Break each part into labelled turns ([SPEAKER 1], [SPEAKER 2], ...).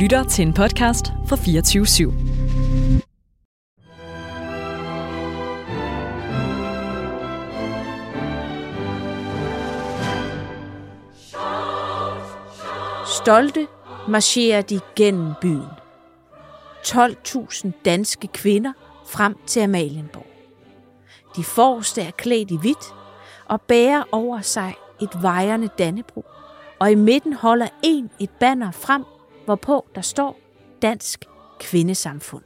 [SPEAKER 1] lytter til en podcast fra 24 /7.
[SPEAKER 2] Stolte marcherer de gennem byen. 12.000 danske kvinder frem til Amalienborg. De forreste er klædt i hvidt og bærer over sig et vejrende dannebro, og i midten holder en et banner frem, hvorpå der står Dansk Kvindesamfund.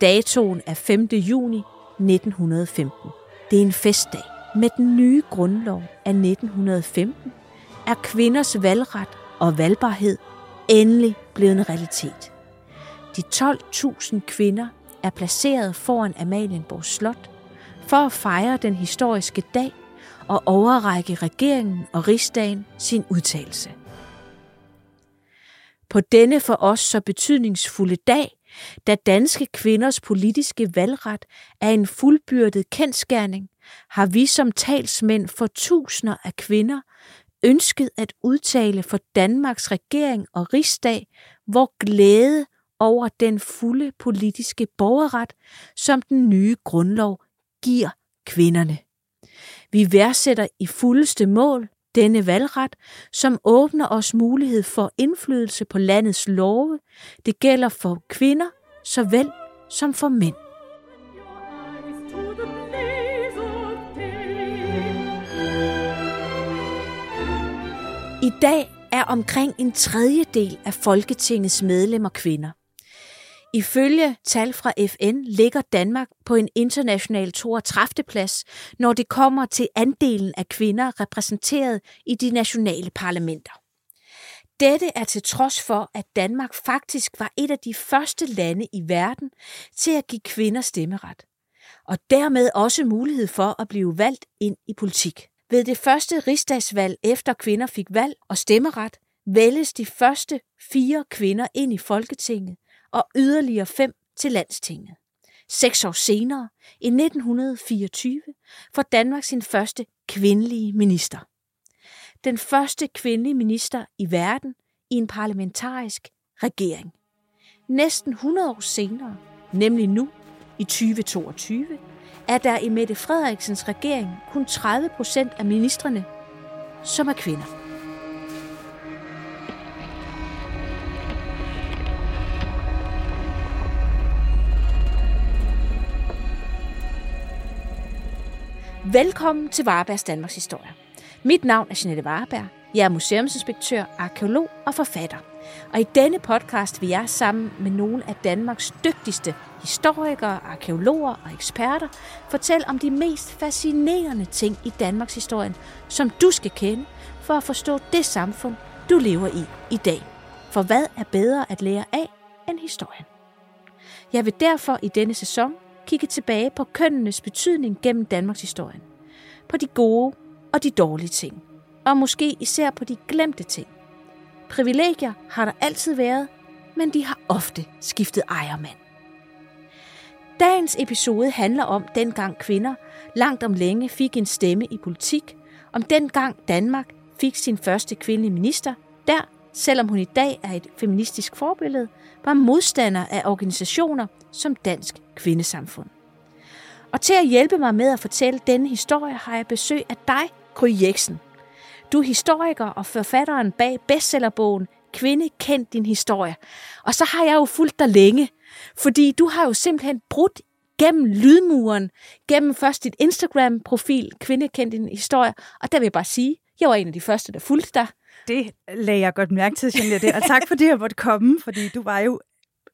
[SPEAKER 2] Datoen er 5. juni 1915. Det er en festdag. Med den nye grundlov af 1915 er kvinders valgret og valgbarhed endelig blevet en realitet. De 12.000 kvinder er placeret foran Amalienborg Slot for at fejre den historiske dag og overrække regeringen og rigsdagen sin udtalelse. På denne for os så betydningsfulde dag, da danske kvinders politiske valgret er en fuldbyrdet kendskærning, har vi som talsmænd for tusinder af kvinder ønsket at udtale for Danmarks regering og rigsdag, hvor glæde over den fulde politiske borgerret, som den nye grundlov giver kvinderne. Vi værdsætter i fuldeste mål denne valgret, som åbner os mulighed for indflydelse på landets love. Det gælder for kvinder såvel som for mænd. I dag er omkring en tredjedel af Folketingets medlemmer kvinder. Ifølge tal fra FN ligger Danmark på en international 32. plads, når det kommer til andelen af kvinder repræsenteret i de nationale parlamenter. Dette er til trods for, at Danmark faktisk var et af de første lande i verden til at give kvinder stemmeret, og dermed også mulighed for at blive valgt ind i politik. Ved det første rigsdagsvalg efter kvinder fik valg og stemmeret, vælges de første fire kvinder ind i Folketinget og yderligere fem til landstinget. Seks år senere, i 1924, får Danmark sin første kvindelige minister. Den første kvindelige minister i verden i en parlamentarisk regering. Næsten 100 år senere, nemlig nu i 2022, er der i Mette Frederiksens regering kun 30 procent af ministerne, som er kvinder. Velkommen til Varebergs Danmarks Historie. Mit navn er Jeanette Vareberg. Jeg er museumsinspektør, arkeolog og forfatter. Og i denne podcast vil jeg sammen med nogle af Danmarks dygtigste historikere, arkeologer og eksperter fortælle om de mest fascinerende ting i Danmarks historie, som du skal kende for at forstå det samfund, du lever i i dag. For hvad er bedre at lære af end historien? Jeg vil derfor i denne sæson kigge tilbage på kønnenes betydning gennem Danmarks historie. På de gode og de dårlige ting. Og måske især på de glemte ting. Privilegier har der altid været, men de har ofte skiftet ejermand. Dagens episode handler om dengang kvinder langt om længe fik en stemme i politik, om dengang Danmark fik sin første kvindelige minister, der, selvom hun i dag er et feministisk forbillede, var modstander af organisationer som Dansk Kvindesamfund. Og til at hjælpe mig med at fortælle denne historie, har jeg besøg af dig, Gry Jeksen. Du er historiker og forfatteren bag bestsellerbogen Kvinde kend din historie. Og så har jeg jo fulgt dig længe, fordi du har jo simpelthen brudt gennem lydmuren, gennem først dit Instagram-profil, Kvinde kend din historie, og der vil jeg bare sige, jeg var en af de første, der fulgte dig.
[SPEAKER 3] Det lagde jeg godt mærke til, Jeanette, og tak fordi jeg måtte komme, fordi du var jo,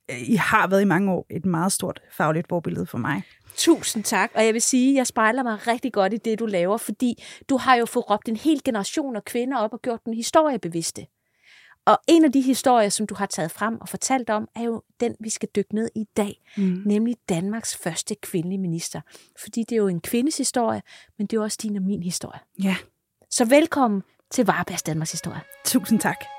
[SPEAKER 3] i har været i mange år et meget stort fagligt forbillede for mig.
[SPEAKER 2] Tusind tak, og jeg vil sige, at jeg spejler mig rigtig godt i det, du laver, fordi du har jo fået råbt en hel generation af kvinder op og gjort den historiebevidste. Og en af de historier, som du har taget frem og fortalt om, er jo den, vi skal dykke ned i dag, mm. nemlig Danmarks første kvindelige minister. Fordi det er jo en kvindes historie, men det er også din og min historie.
[SPEAKER 3] Ja.
[SPEAKER 2] Så velkommen til Varebergs Danmarks historie.
[SPEAKER 3] Tusind tak.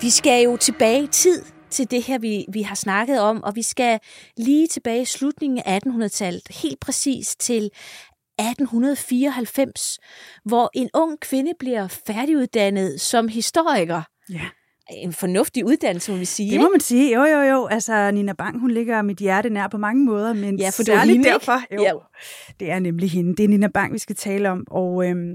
[SPEAKER 2] Vi skal jo tilbage i tid til det her, vi, vi har snakket om, og vi skal lige tilbage i slutningen af 1800-tallet, helt præcis til 1894, hvor en ung kvinde bliver færdiguddannet som historiker.
[SPEAKER 3] Ja.
[SPEAKER 2] En fornuftig uddannelse, må vi sige.
[SPEAKER 3] Det må man sige. Jo, jo, jo. Altså, Nina Bang, hun ligger mit hjerte nær på mange måder, men
[SPEAKER 2] Ja, for det
[SPEAKER 3] særligt
[SPEAKER 2] hende,
[SPEAKER 3] derfor. Jo,
[SPEAKER 2] Ja.
[SPEAKER 3] det er nemlig hende. Det er Nina Bang, vi skal tale om. Og øhm,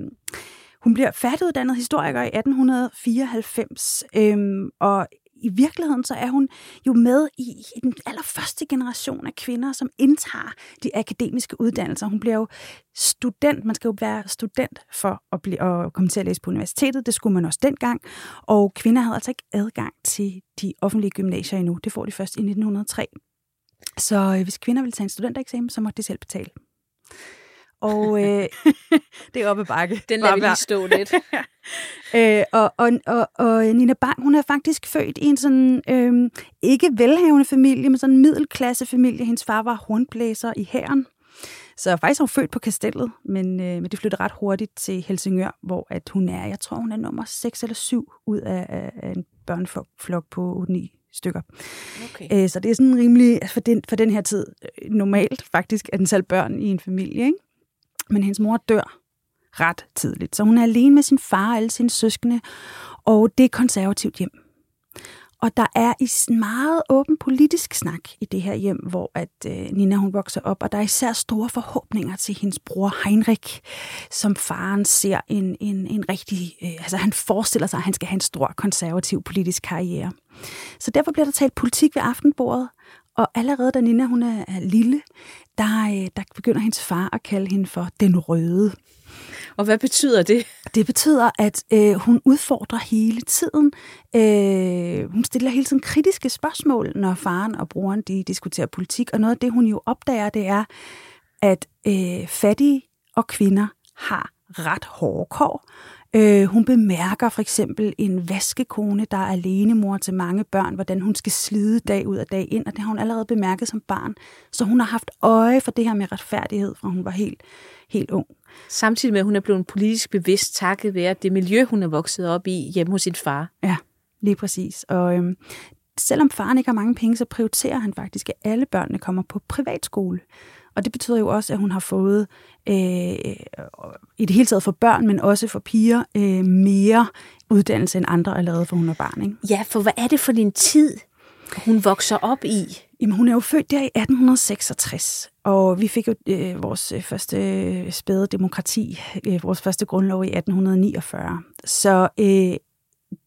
[SPEAKER 3] hun bliver færdiguddannet historiker i 1894, øhm, og i virkeligheden så er hun jo med i i den allerførste generation af kvinder, som indtager de akademiske uddannelser. Hun bliver jo student. Man skal jo være student for at, blive, at komme til at læse på universitetet. Det skulle man også dengang. Og kvinder havde altså ikke adgang til de offentlige gymnasier endnu. Det får de først i 1903. Så øh, hvis kvinder ville tage en studentereksamen, så måtte de selv betale. Og øh, det er oppe bakke.
[SPEAKER 2] Den lader vi lige stå lidt.
[SPEAKER 3] Øh, og, og, og, og Nina Bang, hun er faktisk født i en sådan, øh, ikke velhavende familie, men sådan en middelklasse familie. Hendes far var hornblæser i hæren. Så faktisk er hun født på kastellet, men, øh, men det flyttede ret hurtigt til Helsingør, hvor at hun er, jeg tror hun er nummer 6 eller 7 ud af, af, af en børneflok på 8-9 stykker.
[SPEAKER 2] Okay.
[SPEAKER 3] Øh, så det er sådan rimelig, for den, for den her tid, øh, normalt faktisk, at den selv børn i en familie. Ikke? Men hendes mor dør ret tidligt, så hun er alene med sin far og alle sine søskende, og det er et konservativt hjem. Og der er i s- meget åben politisk snak i det her hjem, hvor at øh, Nina hun vokser op, og der er især store forhåbninger til hendes bror Heinrich, som faren ser en, en, en rigtig, øh, altså han forestiller sig, at han skal have en stor konservativ politisk karriere. Så derfor bliver der talt politik ved aftenbordet, og allerede da Nina hun er, er lille, der, øh, der begynder hendes far at kalde hende for den røde.
[SPEAKER 2] Og hvad betyder det?
[SPEAKER 3] Det betyder, at øh, hun udfordrer hele tiden. Øh, hun stiller hele tiden kritiske spørgsmål, når faren og broren de diskuterer politik. Og noget af det, hun jo opdager, det er, at øh, fattige og kvinder har ret hårde kår. Øh, hun bemærker for eksempel en vaskekone, der er alene mor til mange børn, hvordan hun skal slide dag ud og dag ind, og det har hun allerede bemærket som barn. Så hun har haft øje for det her med retfærdighed, fra hun var helt, helt ung.
[SPEAKER 2] Samtidig med, at hun er blevet politisk bevidst takket være det miljø, hun er vokset op i hjemme hos sin far.
[SPEAKER 3] Ja, lige præcis. Og øhm, selvom faren ikke har mange penge, så prioriterer han faktisk, at alle børnene kommer på privatskole. Og det betyder jo også, at hun har fået, øh, i det hele taget for børn, men også for piger, øh, mere uddannelse end andre allerede, for hun er barn. Ikke?
[SPEAKER 2] Ja, for hvad er det for en tid, hun vokser op i?
[SPEAKER 3] Jamen, hun er jo født der i 1866, og vi fik jo øh, vores øh, første øh, spæde demokrati, øh, vores første grundlov i 1849. Så øh,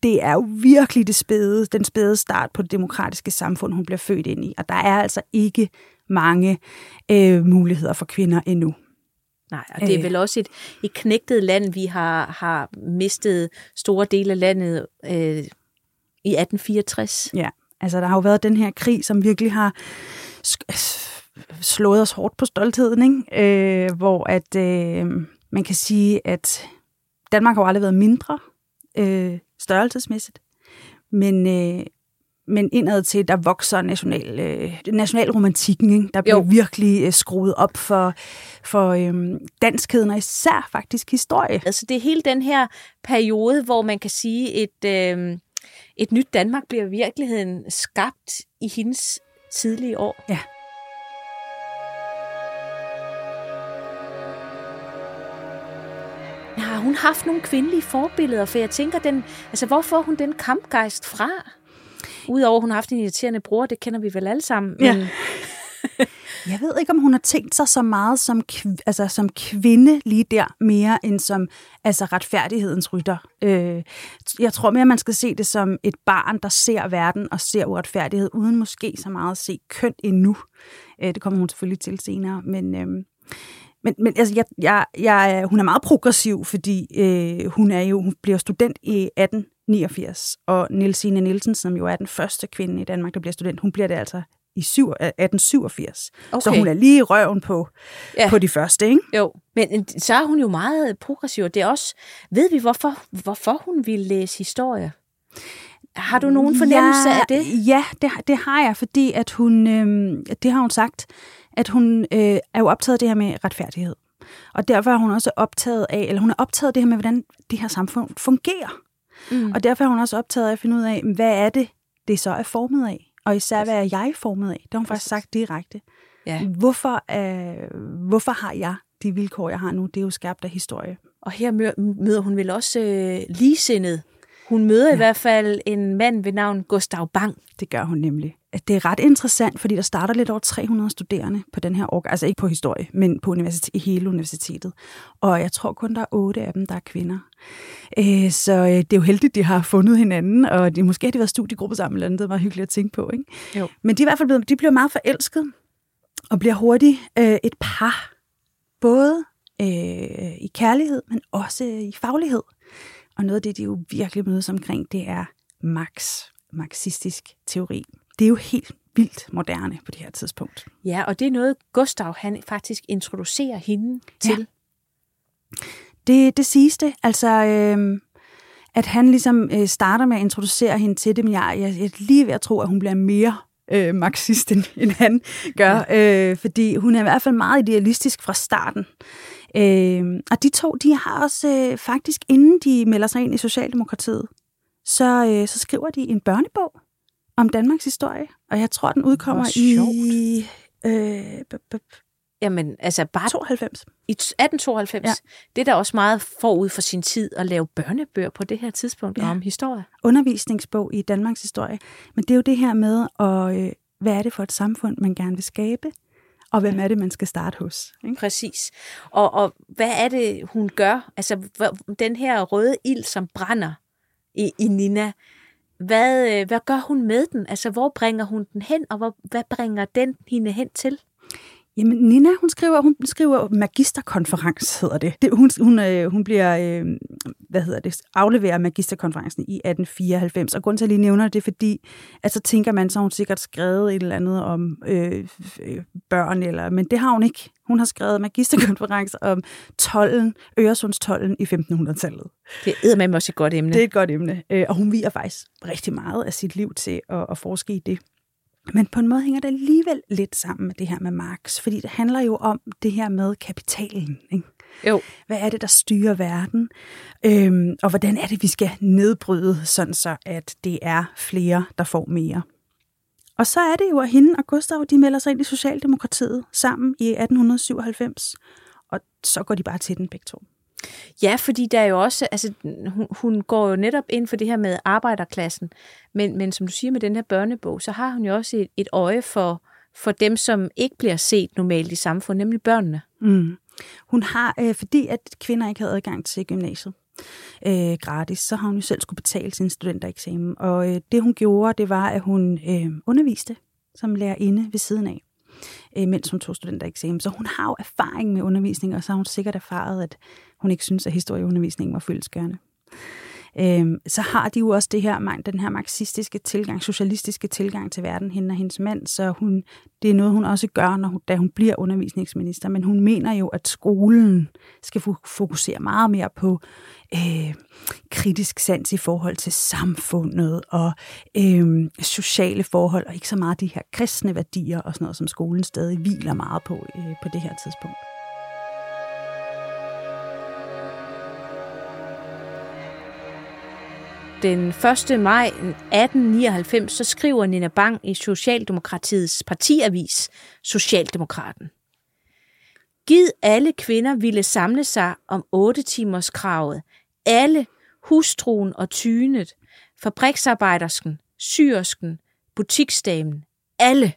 [SPEAKER 3] det er jo virkelig det spæde, den spæde start på det demokratiske samfund, hun bliver født ind i. Og der er altså ikke mange øh, muligheder for kvinder endnu.
[SPEAKER 2] Nej, og det er
[SPEAKER 3] Øh.
[SPEAKER 2] vel også et, et knægtet land, vi har, har mistet store dele af landet øh, i 1864.
[SPEAKER 3] Ja, altså der har jo været den her krig, som virkelig har sk- slået os hårdt på stoltheden, ikke? Øh, hvor at øh, man kan sige, at Danmark har jo aldrig været mindre øh, størrelsesmæssigt, men, øh, men indad til, der vokser national, øh, nationalromantikken, ikke? der bliver
[SPEAKER 2] Jo.
[SPEAKER 3] virkelig øh, skruet op for, for øh, danskheden, og især faktisk historie.
[SPEAKER 2] Altså det er hele den her periode, hvor man kan sige, et, øh, et nyt Danmark bliver i virkeligheden skabt i hendes tidlige år.
[SPEAKER 3] Ja.
[SPEAKER 2] Har hun haft nogle kvindelige forbilleder? For jeg tænker, den, altså, hvor får hun den kampgejst fra? Udover at hun har haft en irriterende bror, det kender vi vel alle sammen.
[SPEAKER 3] Ja.
[SPEAKER 2] Men,
[SPEAKER 3] Jeg ved ikke, om hun har tænkt sig så meget som, kv- altså, som kvinde lige der, mere end som altså, retfærdighedens rytter. Øh, jeg tror mere, man skal se det som et barn, der ser verden og ser uretfærdighed, uden måske så meget at se køn endnu. Øh, det kommer hun selvfølgelig til senere, men... Øh, men, men altså, jeg, jeg, jeg, hun er meget progressiv, fordi øh, hun er jo hun bliver student i 1889, og Nielsine Nielsen, som jo er den første kvinde i Danmark, der bliver student, hun bliver det altså i syv- 1887.
[SPEAKER 2] Okay.
[SPEAKER 3] Så hun er lige i røven på,
[SPEAKER 2] Ja.
[SPEAKER 3] på de første, ikke?
[SPEAKER 2] jo, men øh, så er hun jo meget progressiv. Det er også, ved vi, hvorfor, hvorfor hun ville læse historie? Har du nogen fornemmelse
[SPEAKER 3] ja,
[SPEAKER 2] af det?
[SPEAKER 3] Ja, det, det har jeg, fordi at hun, øh, det har hun sagt, at hun øh, er jo optaget af det her med retfærdighed. Og derfor er hun også optaget af, eller hun er optaget af det her med, hvordan det her samfund fungerer.
[SPEAKER 2] Mm.
[SPEAKER 3] Og derfor er hun også optaget af at finde ud af, hvad er det, det så er formet af? Og især, hvad er jeg formet af? Det har hun faktisk sagt direkte.
[SPEAKER 2] Ja.
[SPEAKER 3] Hvorfor, øh, hvorfor har jeg de vilkår, jeg har nu, det er jo skabt af historie.
[SPEAKER 2] Og her møder hun vel også øh, ligesindet. Hun møder ja. i hvert fald en mand ved navn Gustav Bang.
[SPEAKER 3] Det gør hun nemlig. Det er ret interessant, fordi der starter lidt over 300 studerende på den her år, altså ikke på historie, men på universitet, i hele universitetet. Og jeg tror kun, der er otte af dem, der er kvinder. Øh, så øh, det er jo heldigt, de har fundet hinanden, og de, måske har de været studiegruppe sammen eller andet, det var hyggeligt at tænke på. Ikke? Jo. Men de er i hvert fald blevet, de bliver meget forelsket, og bliver hurtigt øh, et par, både øh, i kærlighed, men også i faglighed. Og noget af det, de jo virkelig mødes omkring, det er Marx, marxistisk teori. Det er jo helt vildt moderne på det her tidspunkt.
[SPEAKER 2] Ja, og det er noget, Gustav han faktisk introducerer hende til.
[SPEAKER 3] Ja. Det, det siges det. Altså, øh, at han ligesom øh, starter med at introducere hende til det, men jeg, jeg, jeg er lige ved at tro, at hun bliver mere øh, marxist, end, end han gør. Ja. Øh, fordi hun er i hvert fald meget idealistisk fra starten. Øh, og de to, de har også øh, faktisk, inden de melder sig ind i Socialdemokratiet, så, øh, så skriver de en børnebog om Danmarks historie. Og jeg tror, den udkommer i... Øh,
[SPEAKER 2] Jamen, altså bare...
[SPEAKER 3] 92.
[SPEAKER 2] I 1892. Ja. Det er da også meget forud for sin tid at lave børnebøger på det her tidspunkt ja. om historie.
[SPEAKER 3] Undervisningsbog i Danmarks historie. Men det er jo det her med, at, øh, hvad er det for et samfund, man gerne vil skabe? Og hvem er det, man skal starte hos.
[SPEAKER 2] Ikke? Præcis. Og, og hvad er det, hun gør? Altså, den her røde ild, som brænder i, i Nina, hvad, øh, hvad gør hun med den? Altså, hvor bringer hun den hen, og hvor, hvad bringer den hende hen til?
[SPEAKER 3] Jamen, Nina, hun skriver, hun skriver magisterkonference, hedder det. det hun, hun, øh, hun bliver, øh, hvad hedder det, afleverer magisterkonferencen i 1894. Og grund til, at jeg lige nævner det, er fordi, at så tænker man, så har hun sikkert skrevet et eller andet om øh, øh, børn, eller, men det har hun ikke. Hun har skrevet magisterkonference om tollen, Øresundstollen i 1500-tallet.
[SPEAKER 2] Det er med også et godt emne.
[SPEAKER 3] Det er et godt emne, øh, og hun viger faktisk rigtig meget af sit liv til at, at forske i det. Men på en måde hænger det alligevel lidt sammen med det her med Marx, fordi det handler jo om det her med kapitalen. Ikke?
[SPEAKER 2] Jo.
[SPEAKER 3] Hvad er det, der styrer verden? Øhm, og hvordan er det, vi skal nedbryde, sådan så at det er flere, der får mere? Og så er det jo, at hende og Gustav, de melder sig ind i Socialdemokratiet sammen i 1897, og så går de bare til den begge to.
[SPEAKER 2] Ja, fordi der er jo også, altså hun, hun går jo netop ind for det her med arbejderklassen, men, men som du siger med den her børnebog, så har hun jo også et, et øje for, for dem, som ikke bliver set normalt i samfundet, nemlig børnene.
[SPEAKER 3] Mm. Hun har, øh, fordi at kvinder ikke havde adgang til gymnasiet øh, gratis, så har hun jo selv skulle betale sin studentereksamen. Og øh, det hun gjorde, det var, at hun øh, underviste som lærerinde ved siden af øh, mens hun tog studentereksamen. Så hun har jo erfaring med undervisning, og så har hun sikkert erfaret, at hun ikke synes, at historieundervisningen var fyldesgørende. Øhm, så har de jo også det her, den her marxistiske tilgang, socialistiske tilgang til verden, hende og hendes mand, så hun, det er noget, hun også gør, når hun, da hun bliver undervisningsminister, men hun mener jo, at skolen skal fokusere meget mere på øh, kritisk sans i forhold til samfundet og øh, sociale forhold, og ikke så meget de her kristne værdier og sådan noget, som skolen stadig hviler meget på øh, på det her tidspunkt.
[SPEAKER 2] Den 1. maj 1899, så skriver Nina Bang i Socialdemokratiets partiavis Socialdemokraten. Gid alle kvinder ville samle sig om 8 timers kravet. Alle, hustruen og tynet, fabriksarbejdersken, syrsken, butiksdamen, alle.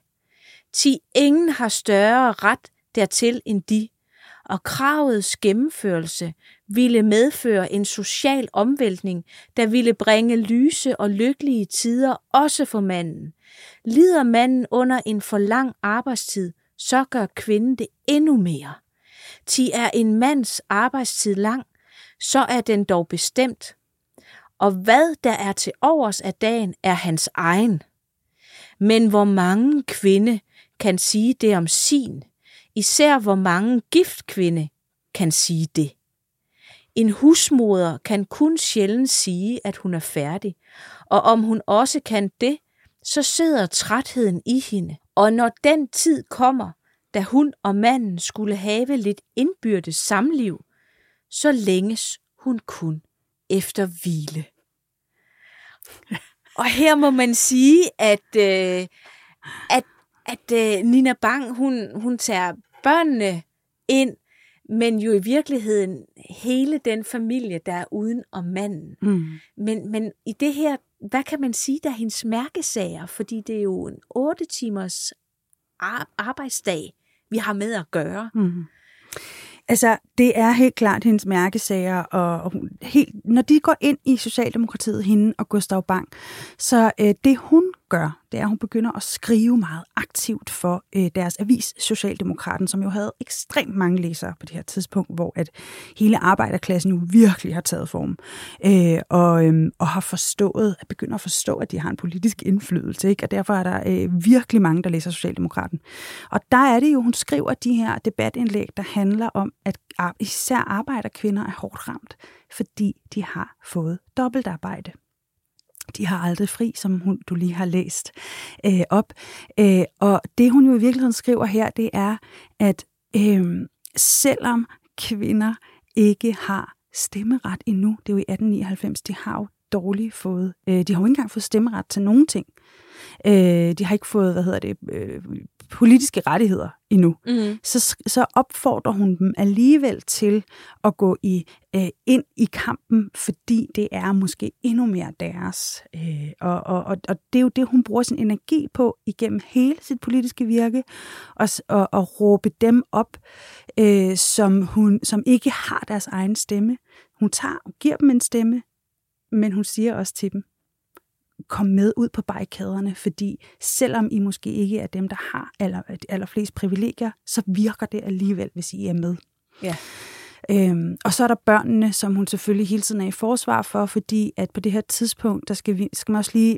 [SPEAKER 2] Ti ingen har større ret dertil end de, og kravets gennemførelse ville medføre en social omvæltning, der ville bringe lyse og lykkelige tider også for manden. Lider manden under en for lang arbejdstid, så gør kvinden det endnu mere. Ti er en mands arbejdstid lang, så er den dog bestemt. Og hvad der er til overs af dagen, er hans egen. Men hvor mange kvinde kan sige det om sin, især hvor mange giftkvinde kan sige det. En husmoder kan kun sjældent sige, at hun er færdig, og om hun også kan det, så sidder trætheden i hende. Og når den tid kommer, da hun og manden skulle have lidt indbyrdes samliv, så længes hun kun efter hvile. Og her må man sige, at, øh, at, at øh, Nina Bang, hun, hun tager børnene ind men jo i virkeligheden hele den familie, der er uden om manden.
[SPEAKER 3] Mm.
[SPEAKER 2] Men, men i det her, hvad kan man sige, der er hendes mærkesager? Fordi det er jo en otte timers ar- arbejdsdag, vi har med at gøre.
[SPEAKER 3] Mm. Altså, det er helt klart hendes mærkesager, og, og hun, helt, når de går ind i Socialdemokratiet, hende og Gustav Bang, så øh, det hun gør, det er, at hun begynder at skrive meget aktivt for øh, deres avis Socialdemokraten, som jo havde ekstremt mange læsere på det her tidspunkt, hvor at hele arbejderklassen jo virkelig har taget form, øh, og, øh, og har forstået, at begynder at forstå, at de har en politisk indflydelse, ikke? og derfor er der øh, virkelig mange, der læser Socialdemokraten. Og der er det jo, hun skriver de her debatindlæg, der handler om, at især arbejderkvinder er hårdt ramt, fordi de har fået dobbeltarbejde. De har aldrig fri, som hun, du lige har læst øh, op. Øh, og det hun jo i virkeligheden skriver her, det er, at øh, selvom kvinder ikke har stemmeret endnu, det er jo i 1899, de har jo dårligt fået, øh, de har jo ikke engang fået stemmeret til nogen ting. Øh, de har ikke fået, hvad hedder det, øh, politiske rettigheder endnu,
[SPEAKER 2] Mm.
[SPEAKER 3] så, så opfordrer hun dem alligevel til at gå i øh, ind i kampen, fordi det er måske endnu mere deres. Øh, og, og, og, og det er jo det, hun bruger sin energi på igennem hele sit politiske virke, og, og, og råbe dem op, øh, som, hun, som ikke har deres egen stemme. Hun tager og giver dem en stemme, men hun siger også til dem, kom med ud på barrikaderne, fordi selvom I måske ikke er dem, der har aller, allerflest privilegier, så virker det alligevel, hvis I er med.
[SPEAKER 2] Ja.
[SPEAKER 3] Øhm, og så er der børnene, som hun selvfølgelig hele tiden er i forsvar for, fordi at på det her tidspunkt, der skal, vi, skal man også lige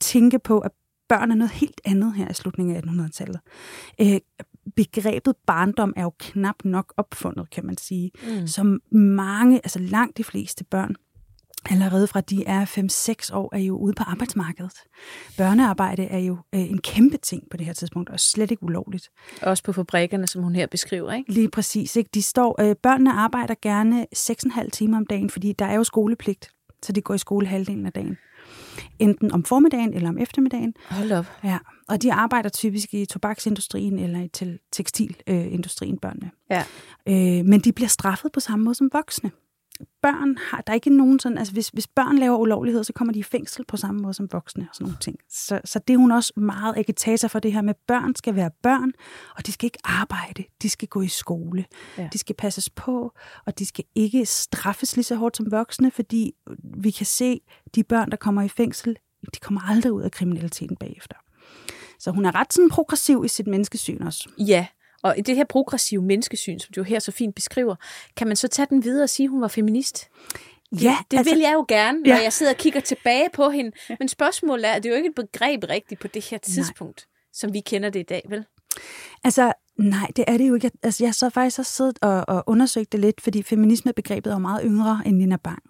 [SPEAKER 3] tænke på, at børn er noget helt andet her i slutningen af 1800-tallet. Øh, begrebet barndom er jo knap nok opfundet, kan man sige.
[SPEAKER 2] Mm.
[SPEAKER 3] Så mange, altså langt de fleste børn, allerede fra de er 5-6 år, er jo ude på arbejdsmarkedet. Børnearbejde er jo øh, en kæmpe ting på det her tidspunkt, og slet ikke ulovligt.
[SPEAKER 2] Også på fabrikkerne, som hun her beskriver, ikke?
[SPEAKER 3] Lige præcis. Ikke? De står, øh, børnene arbejder gerne 6,5 timer om dagen, fordi der er jo skolepligt, så de går i skole halvdelen af dagen. Enten om formiddagen eller om eftermiddagen.
[SPEAKER 2] Hold op.
[SPEAKER 3] Ja, og de arbejder typisk i tobaksindustrien eller i til tekstilindustrien, øh, børnene.
[SPEAKER 2] Ja.
[SPEAKER 3] Øh, men de bliver straffet på samme måde som voksne. Børn har, der er ikke nogen sådan, altså hvis, hvis børn laver ulovlighed, så kommer de i fængsel på samme måde som voksne og sådan nogle ting. Så, så det er hun også meget agitator for det her med, børn skal være børn, og de skal ikke arbejde, de skal gå i skole.
[SPEAKER 2] Ja.
[SPEAKER 3] De skal passes på, og de skal ikke straffes lige så hårdt som voksne, fordi vi kan se, de børn, der kommer i fængsel, de kommer aldrig ud af kriminaliteten bagefter. Så hun er ret sådan progressiv i sit menneskesyn også.
[SPEAKER 2] Ja, og i det her progressive menneskesyn, som du her så fint beskriver, kan man så tage den videre og sige, at hun var feminist?
[SPEAKER 3] Ja,
[SPEAKER 2] Det altså, vil jeg jo gerne, når
[SPEAKER 3] Ja.
[SPEAKER 2] jeg sidder og kigger tilbage på hende. Men spørgsmålet er, at det er jo ikke et begreb rigtigt på det her tidspunkt, Nej. som vi kender det i dag, vel?
[SPEAKER 3] Altså, nej, det er det jo ikke. Altså, jeg så faktisk også siddet og, og undersøgt det lidt, fordi feminismebegrebet er meget yngre end Nina Bang.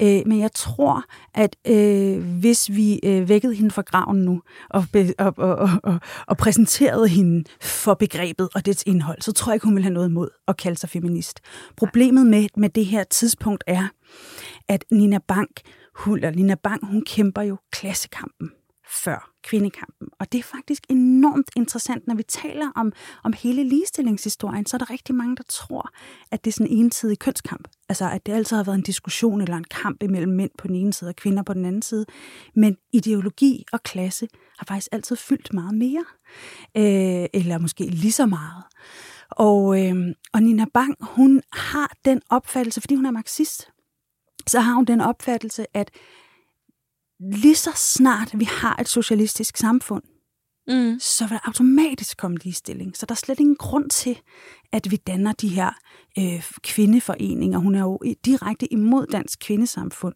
[SPEAKER 3] Øh, men jeg tror, at øh, hvis vi øh, vækkede hende fra graven nu, og, be, og, og, og, og, og præsenterede hende for begrebet og dets indhold, så tror jeg ikke, hun ville have noget imod at kalde sig feminist. Problemet med, med det her tidspunkt er, at Nina Bang, hun, eller Nina Bang, hun kæmper jo klassekampen før kvindekampen. Og det er faktisk enormt interessant, når vi taler om, om hele ligestillingshistorien, så er der rigtig mange, der tror, at det er sådan en ensidig kønskamp. Altså, at det altid har været en diskussion eller en kamp imellem mænd på den ene side og kvinder på den anden side. Men ideologi og klasse har faktisk altid fyldt meget mere. Øh, eller måske lige så meget. Og, øh, og Nina Bang, hun har den opfattelse, fordi hun er marxist, så har hun den opfattelse, at lige så snart vi har et socialistisk samfund,
[SPEAKER 2] Mm.
[SPEAKER 3] så vil der automatisk komme ligestilling. Så der er slet ingen grund til, at vi danner de her øh, kvindeforeninger. Hun er jo direkte imod dansk kvindesamfund.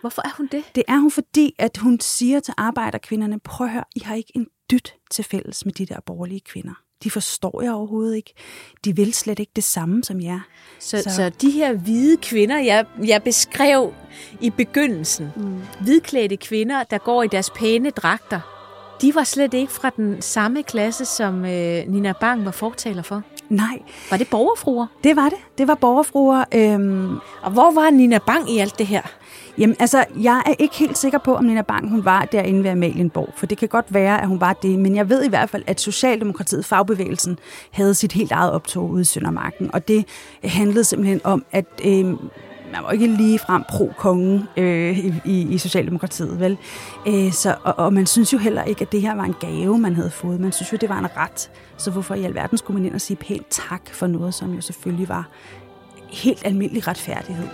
[SPEAKER 2] Hvorfor er hun det?
[SPEAKER 3] Det er hun, fordi at hun siger til arbejderkvinderne, prøv at høre, I har ikke en dyt til fælles med de der borgerlige kvinder. De forstår jeg overhovedet ikke. De vil slet ikke det samme som.
[SPEAKER 2] Så,
[SPEAKER 3] Så-
[SPEAKER 2] så. så de her hvide kvinder, jeg, jeg beskrev i begyndelsen,
[SPEAKER 3] Mm.
[SPEAKER 2] hvidklædte kvinder, der går i deres pæne dragter, de var slet ikke fra den samme klasse, som øh, Nina Bang var fortaler for.
[SPEAKER 3] Nej.
[SPEAKER 2] Var det borgerfruer?
[SPEAKER 3] Det var det. Det var borgerfruer. Øhm,
[SPEAKER 2] og hvor var Nina Bang i alt det her?
[SPEAKER 3] Jamen, altså, jeg er ikke helt sikker på, om Nina Bang hun var derinde ved Amalienborg, for det kan godt være, at hun var det, men jeg ved i hvert fald, at Socialdemokratiet, fagbevægelsen, havde sit helt eget optog ude i Søndermarken, og det handlede simpelthen om, at øh, man var ikke lige frem pro-kongen øh, i, i Socialdemokratiet, vel? Øh, så, og, og man synes jo heller ikke, at det her var en gave, man havde fået. Man synes jo, det var en ret. Så hvorfor i alverden skulle man ind og sige pænt tak for noget, som jo selvfølgelig var helt almindelig retfærdighed.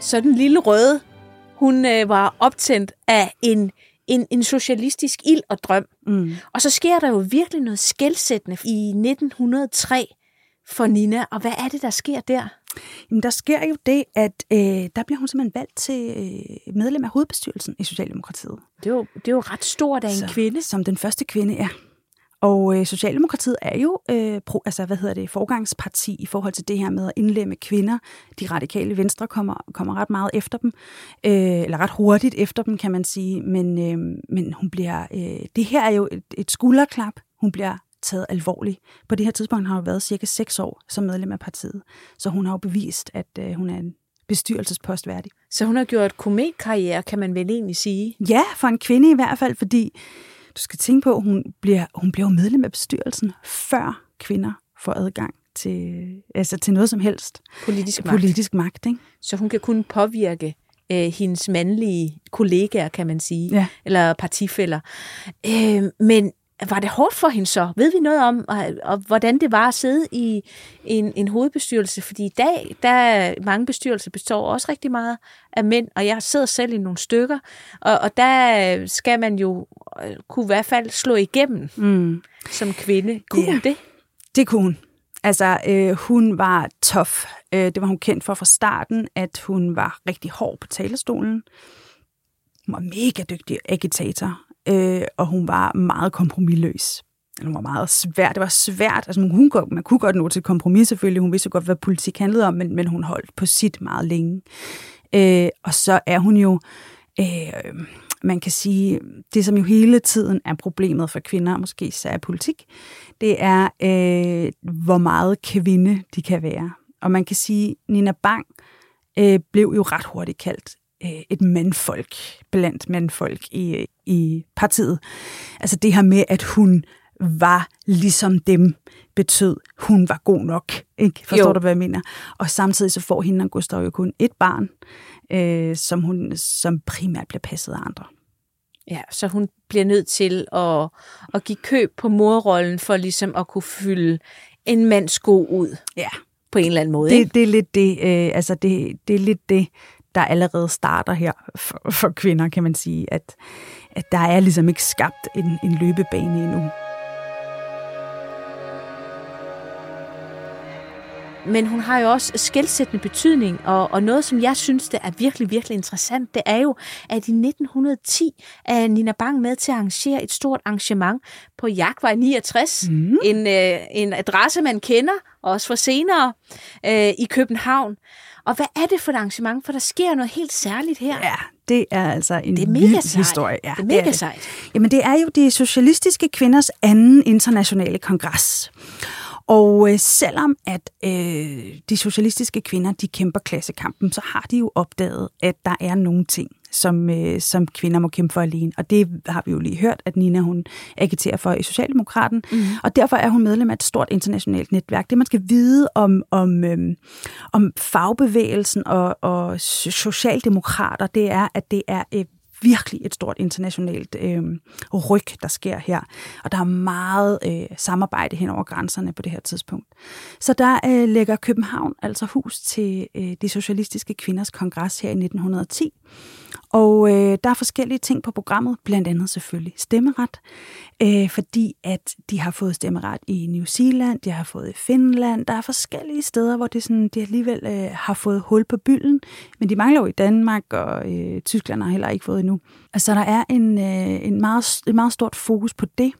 [SPEAKER 2] Så den lille røde, hun øh, var optændt af en, en, en socialistisk ild og drøm. Mm. Og så sker der jo virkelig noget skældsættende i 1903 for Nina. Og hvad er det, der sker der?
[SPEAKER 3] Jamen, der sker jo det, at øh, der bliver hun simpelthen valgt til øh, medlem af hovedbestyrelsen i Socialdemokratiet.
[SPEAKER 2] Det er jo, det er jo ret stort af en
[SPEAKER 3] Så,
[SPEAKER 2] kvinde.
[SPEAKER 3] Som den første kvinde, ja. Og øh, Socialdemokratiet er jo øh, pro, altså, hvad hedder det, forgangsparti i forhold til det her med at indlemme kvinder. De radikale venstre kommer, kommer ret meget efter dem, øh, eller ret hurtigt efter dem, kan man sige. Men, øh, men hun bliver, øh, det her er jo et, et skulderklap. Hun bliver taget alvorligt. På det her tidspunkt har hun været cirka seks år som medlem af partiet. Så hun har jo bevist, at øh, hun er en bestyrelsespost værdig.
[SPEAKER 2] Så hun har gjort kometkarriere, kan man vel egentlig sige?
[SPEAKER 3] Ja, for en kvinde i hvert fald, fordi du skal tænke på, at hun bliver, hun bliver medlem af bestyrelsen, før kvinder får adgang til, altså til noget som helst.
[SPEAKER 2] Politisk
[SPEAKER 3] magt. Politisk magt ikke?
[SPEAKER 2] Så hun kan kun påvirke øh, hendes mandlige kollegaer, kan man sige,
[SPEAKER 3] ja.
[SPEAKER 2] eller partifælder. Øh, men var det hårdt for hende så? Ved vi noget om, og, og hvordan det var at sidde i en, en hovedbestyrelse? Fordi i dag, der mange bestyrelser består også rigtig meget af mænd, og jeg sidder selv i nogle stykker, og, og der skal man jo øh, kunne i hvert fald slå igennem mm. som kvinde. Kunne ja. hun det?
[SPEAKER 3] Det kunne hun. Altså, øh, hun var tough. Øh, det var hun kendt for fra starten, at hun var rigtig hård på talerstolen. Hun var mega dygtig agitator øh, og hun var meget kompromilløs. Hun var meget svært. Det var svært. Altså, hun kunne man kunne godt nå til kompromis selvfølgelig. Hun vidste godt, hvad politik handlede om, men, men hun holdt på sit meget længe. Øh, og så er hun jo, øh, man kan sige, det som jo hele tiden er problemet for kvinder, måske især i politik, det er, øh, hvor meget kvinde de kan være. Og man kan sige, Nina Bang øh, blev jo ret hurtigt kaldt øh, et mandfolk blandt mandfolk i, i partiet. Altså det her med, at hun var ligesom dem, betød, hun var god nok. Ikke? Forstår jo. du, hvad jeg mener? Og samtidig så får hende og Gustav jo kun et barn, øh, som, hun, som primært bliver passet af andre.
[SPEAKER 2] Ja, så hun bliver nødt til at, at give køb på morrollen for ligesom at kunne fylde en mands sko ud.
[SPEAKER 3] Ja.
[SPEAKER 2] På en eller anden måde.
[SPEAKER 3] Det,
[SPEAKER 2] ikke?
[SPEAKER 3] det er lidt det, øh, altså det, det er lidt det, der allerede starter her for, for kvinder, kan man sige, at, at der er ligesom ikke skabt en, en løbebane endnu.
[SPEAKER 2] men hun har jo også skældsættende betydning, og, og noget, som jeg synes, det er virkelig, virkelig interessant, det er jo, at i 1910 er Nina Bang med til at arrangere et stort arrangement på Jagtvej 69, mm. en, øh, en adresse, man kender, også for senere, øh, i København. Og hvad er det for et arrangement? For der sker noget helt særligt her.
[SPEAKER 3] Ja, det er altså en
[SPEAKER 2] det er mega
[SPEAKER 3] vild
[SPEAKER 2] sejt.
[SPEAKER 3] historie. Ja,
[SPEAKER 2] det er mega
[SPEAKER 3] det er
[SPEAKER 2] sejt.
[SPEAKER 3] Det. Jamen, det er jo de socialistiske kvinders anden internationale kongres. Og øh, selvom at øh, de socialistiske kvinder, de kæmper klassekampen, så har de jo opdaget, at der er nogle ting, som, øh, som kvinder må kæmpe for alene. Og det har vi jo lige hørt, at Nina hun agiterer for i Socialdemokraten. Mm. Og derfor er hun medlem af et stort internationalt netværk. Det man skal vide om, om, øh, om fagbevægelsen og, og socialdemokrater, det er, at det er øh, virkelig et stort internationalt øh, ryg, der sker her. Og der er meget øh, samarbejde hen over grænserne på det her tidspunkt. Så der øh, lægger København altså hus til øh, de socialistiske kvinders kongres her i 1910. Og øh, der er forskellige ting på programmet, blandt andet selvfølgelig stemmeret, øh, fordi at de har fået stemmeret i New Zealand, de har fået i Finland, der er forskellige steder, hvor det sådan, de alligevel øh, har fået hul på bylden, men de mangler jo i Danmark, og øh, Tyskland har heller ikke fået endnu. Altså der er en, øh, en meget, et meget stort fokus på det.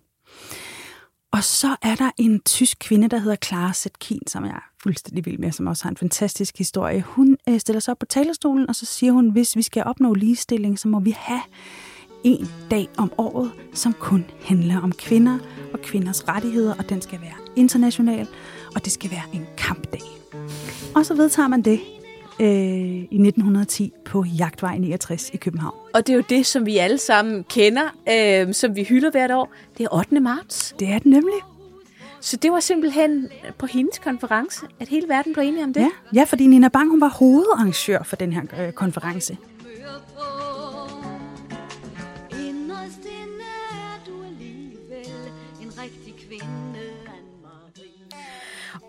[SPEAKER 3] Og så er der en tysk kvinde, der hedder Clara Zetkin, som jeg er fuldstændig vild med, som også har en fantastisk historie. Hun øh, stiller sig op på talerstolen, og så siger hun, hvis vi skal opnå ligestilling, så må vi have en dag om året, som kun handler om kvinder og kvinders rettigheder, og den skal være international, og det skal være en kampdag. Og så vedtager man det øh, i 1910 på Jagtvej 69 i København.
[SPEAKER 2] Og det er jo det, som vi alle sammen kender, øh, som vi hylder hvert år. Det er 8. marts.
[SPEAKER 3] Det er det nemlig.
[SPEAKER 2] Så det var simpelthen på hendes konference, at hele verden blev enige om det.
[SPEAKER 3] Ja, ja fordi Nina Bang hun var hovedarrangør for den her øh, konference.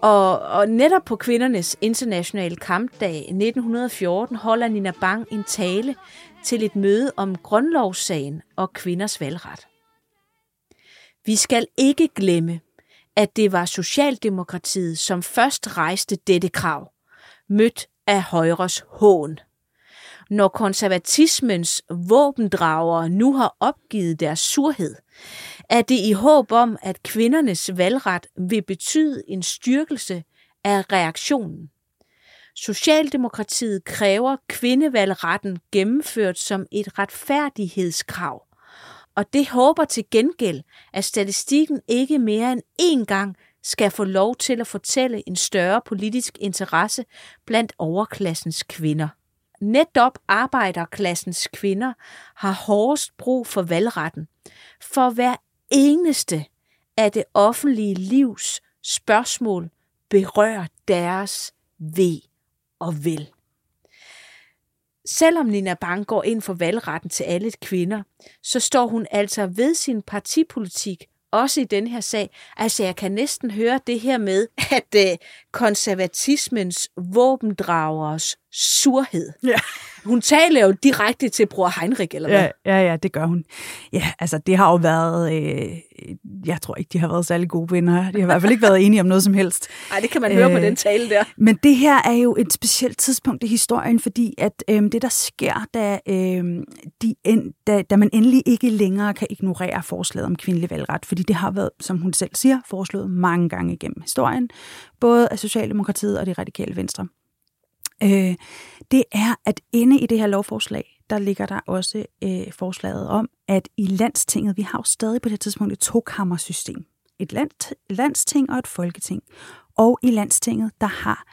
[SPEAKER 2] Og, og netop på kvindernes internationale kampdag 1914 holder Nina Bang en tale til et møde om grundlovssagen og kvinders valgret. Vi skal ikke glemme, at det var Socialdemokratiet, som først rejste dette krav, mødt af Højres hån. Når konservatismens våbendragere nu har opgivet deres surhed, er det i håb om, at kvindernes valgret vil betyde en styrkelse af reaktionen. Socialdemokratiet kræver kvindevalgretten gennemført som et retfærdighedskrav, og det håber til gengæld, at statistikken ikke mere end én gang skal få lov til at fortælle en større politisk interesse blandt overklassens kvinder. Netop arbejderklassens kvinder har hårdest brug for valgretten, for hver eneste af det offentlige livs spørgsmål berører deres ved og vel. Selvom Nina Bang går ind for valgretten til alle kvinder, så står hun altså ved sin partipolitik, også i den her sag. Altså, jeg kan næsten høre det her med, at øh, konservatismens våbendragers surhed.
[SPEAKER 3] Ja.
[SPEAKER 2] Hun taler jo direkte til bror Heinrich, eller hvad?
[SPEAKER 3] Ja, ja, ja, det gør hun. Ja, altså det har jo været, øh, jeg tror ikke, de har været særlig gode venner. De har i hvert fald ikke været enige om noget som helst.
[SPEAKER 2] Nej, det kan man høre på
[SPEAKER 3] Øh,
[SPEAKER 2] den tale der.
[SPEAKER 3] Men det her er jo et specielt tidspunkt i historien, fordi at øhm, det, der sker, da, øhm, de en, da, da man endelig ikke længere kan ignorere forslaget om kvindelig valgret, fordi det har været, som hun selv siger, foreslået mange gange igennem historien, både af Socialdemokratiet og det radikale venstre. Øh, det er, at inde i det her lovforslag, der ligger der også øh, forslaget om, at i landstinget, vi har jo stadig på det tidspunkt et tokammersystem. Et land, landsting og et folketing. Og i landstinget, der har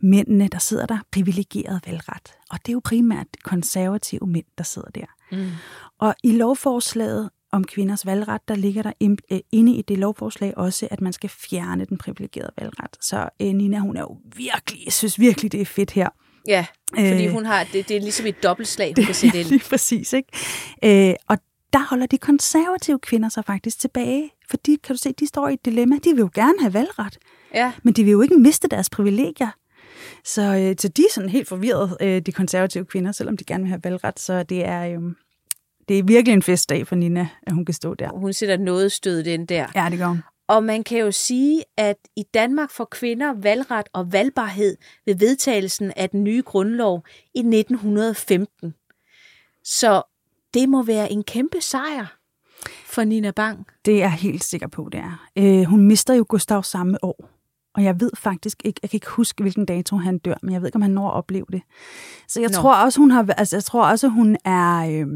[SPEAKER 3] mændene, der sidder der, privilegeret valgret. Og det er jo primært konservative mænd, der sidder der.
[SPEAKER 2] Mm.
[SPEAKER 3] Og i lovforslaget om kvinders valgret, der ligger der øh, inde i det lovforslag også, at man skal fjerne den privilegerede valgret. Så øh, Nina, hun er jo virkelig, synes virkelig, det er fedt her.
[SPEAKER 2] Ja, fordi
[SPEAKER 3] Øh.
[SPEAKER 2] hun har, det, det er ligesom et dobbeltslag, hun kan sætte ind.
[SPEAKER 3] lige præcis, ikke? Øh, og der holder de konservative kvinder sig faktisk tilbage, fordi, kan du se, de står i et dilemma. De vil jo gerne have valgret,
[SPEAKER 2] Ja.
[SPEAKER 3] men de vil jo ikke miste deres privilegier. Så, øh, så de er sådan helt forvirret, øh, de konservative kvinder, selvom de gerne vil have valgret. Så det er, øh, det er virkelig en festdag for Nina, at hun kan stå der.
[SPEAKER 2] Hun sætter noget stød ind der.
[SPEAKER 3] Ja, det gør hun.
[SPEAKER 2] Og man kan jo sige, at i Danmark får kvinder valgret og valgbarhed ved vedtagelsen af den nye grundlov i 1915. Så det må være en kæmpe sejr for Nina Bang.
[SPEAKER 3] Det er jeg helt sikker på, det er. Øh, hun mister jo Gustav samme år. Og jeg ved faktisk ikke, jeg kan ikke huske, hvilken dato han dør, men jeg ved ikke, om han når at opleve det. Så jeg
[SPEAKER 2] Nå.
[SPEAKER 3] tror også, hun har, altså jeg tror også, hun er, øh,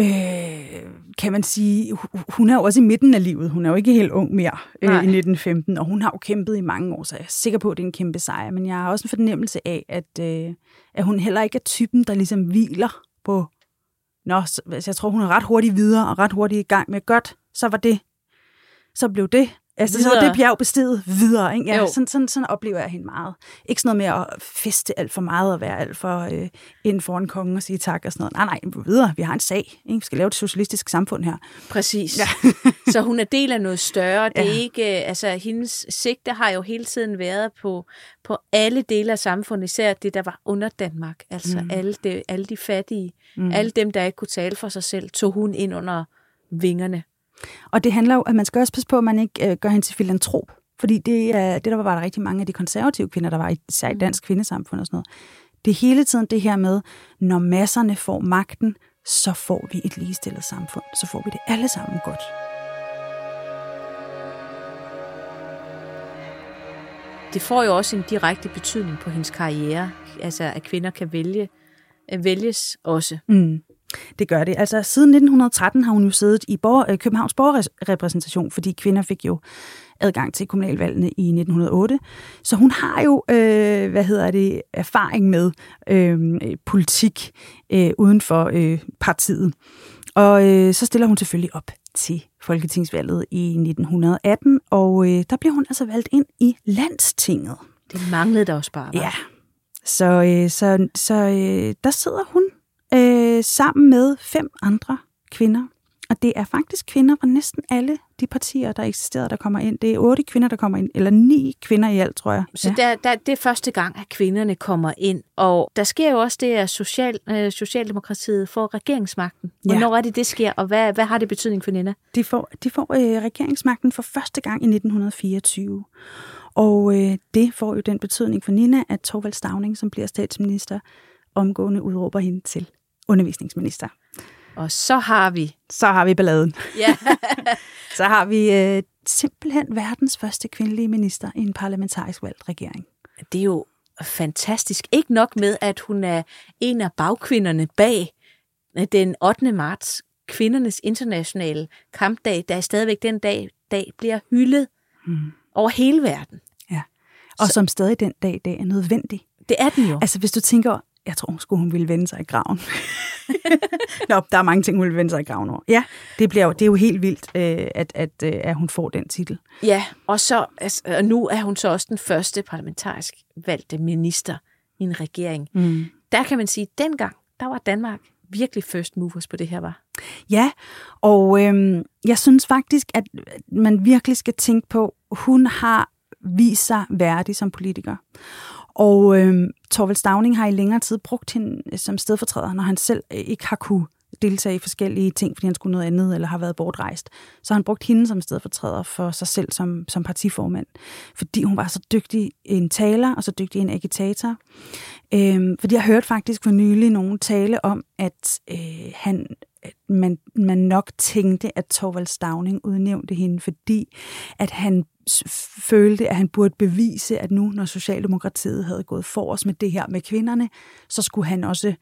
[SPEAKER 3] øh, kan man sige, hu- hun er jo også i midten af livet. Hun er jo ikke helt ung mere øh,
[SPEAKER 2] Nej.
[SPEAKER 3] i 1915, og hun har jo kæmpet i mange år, så jeg er sikker på, at det er en kæmpe sejr. Men jeg har også en fornemmelse af, at, øh, at hun heller ikke er typen, der ligesom hviler på, nå, så, altså, jeg tror, hun er ret hurtigt videre og ret hurtigt i gang med, godt, så var det, så blev det. Altså, så
[SPEAKER 2] Videre.
[SPEAKER 3] det bjerg bestedet videre. Ikke? Ja,
[SPEAKER 2] Jo.
[SPEAKER 3] sådan, sådan, sådan oplever jeg hende meget. Ikke sådan noget med at feste alt for meget og være alt for øh, ind foran kongen og sige tak og sådan noget. Nej, nej, vi videre. Vi har en sag. Ikke? Vi skal lave et socialistisk samfund her.
[SPEAKER 2] Præcis. Ja. så hun er del af noget større. Det er
[SPEAKER 3] Ja.
[SPEAKER 2] ikke, øh, altså hendes sigte har jo hele tiden været på, på alle dele af samfundet, især det, der var under Danmark. Altså mm. alle, de, alle de fattige, mm. alle dem, der ikke kunne tale for sig selv, tog hun ind under vingerne.
[SPEAKER 3] Og det handler jo, at man skal også passe på, at man ikke øh, gør hende til filantrop. Fordi det, er, det der var der rigtig mange af de konservative kvinder, der var især i dansk kvindesamfund og sådan noget. Det er hele tiden det her med, når masserne får magten, så får vi et ligestillet samfund. Så får vi det alle sammen godt.
[SPEAKER 2] Det får jo også en direkte betydning på hendes karriere, altså at kvinder kan vælge, øh, vælges også.
[SPEAKER 3] Mm. Det gør det. Altså siden 1913 har hun jo siddet i borger, øh, Københavns borgerrepræsentation, fordi kvinder fik jo adgang til kommunalvalgene i 1908. Så hun har jo, øh, hvad hedder det, erfaring med øh, politik øh, uden for øh, partiet. Og øh, så stiller hun selvfølgelig op til Folketingsvalget i 1918, og øh, der bliver hun altså valgt ind i landstinget.
[SPEAKER 2] Det manglede der også bare.
[SPEAKER 3] Ja, så, øh, så, så øh, der sidder hun øh, sammen med fem andre kvinder. Og det er faktisk kvinder fra næsten alle de partier, der eksisterer, der kommer ind. Det er otte kvinder, der kommer ind, eller ni kvinder i alt, tror jeg.
[SPEAKER 2] Så ja. der, der, det er første gang, at kvinderne kommer ind. Og der sker jo også det, at social, øh, Socialdemokratiet får regeringsmagten.
[SPEAKER 3] Ja.
[SPEAKER 2] Hvornår er det, det sker, og hvad, hvad har det betydning for Nina?
[SPEAKER 3] De får, de får øh, regeringsmagten for første gang i 1924. Og øh, det får jo den betydning for Nina, at Torvald Stavning, som bliver statsminister, omgående udråber hende til undervisningsminister.
[SPEAKER 2] Og så har vi...
[SPEAKER 3] Så har vi balladen.
[SPEAKER 2] Ja.
[SPEAKER 3] Så har vi øh, simpelthen verdens første kvindelige minister i en parlamentarisk valgt regering.
[SPEAKER 2] det er jo fantastisk. Ikke nok med, at hun er en af bagkvinderne bag øh, den 8. marts, kvindernes internationale kampdag, der stadigvæk den dag, dag bliver hyldet
[SPEAKER 3] Mm.
[SPEAKER 2] over hele verden.
[SPEAKER 3] Og som stadig den dag i dag er nødvendig.
[SPEAKER 2] Det er den jo.
[SPEAKER 3] Altså hvis du tænker, jeg tror, skulle hun ville vende sig i graven. Nå, der er mange ting, hun vil vende sig i graven over. Ja, det, bliver jo, det er jo helt vildt, øh, at, at, øh, at hun får den titel.
[SPEAKER 2] Ja, og, så, altså, og nu er hun så også den første parlamentarisk valgte minister i en regering.
[SPEAKER 3] Mm.
[SPEAKER 2] Der kan man sige, at dengang, der var Danmark virkelig first movers på det her, var.
[SPEAKER 3] Ja, og øhm, jeg synes faktisk, at man virkelig skal tænke på, hun har vist sig værdig som politiker. Og øhm, Torvald Stavning har i længere tid brugt hende øh, som stedfortræder, når han selv øh, ikke har kunne deltage i forskellige ting, fordi han skulle noget andet, eller har været bortrejst. Så han brugt hende som stedfortræder for sig selv som, som partiformand, fordi hun var så dygtig en taler, og så dygtig en agitator. Øhm, fordi jeg hørte faktisk for nylig nogen tale om, at øh, han, at man, man nok tænkte, at Torvald Stavning udnævnte hende, fordi at han følte, at han burde bevise, at nu, når Socialdemokratiet havde gået forrest med det her med kvinderne, så skulle han også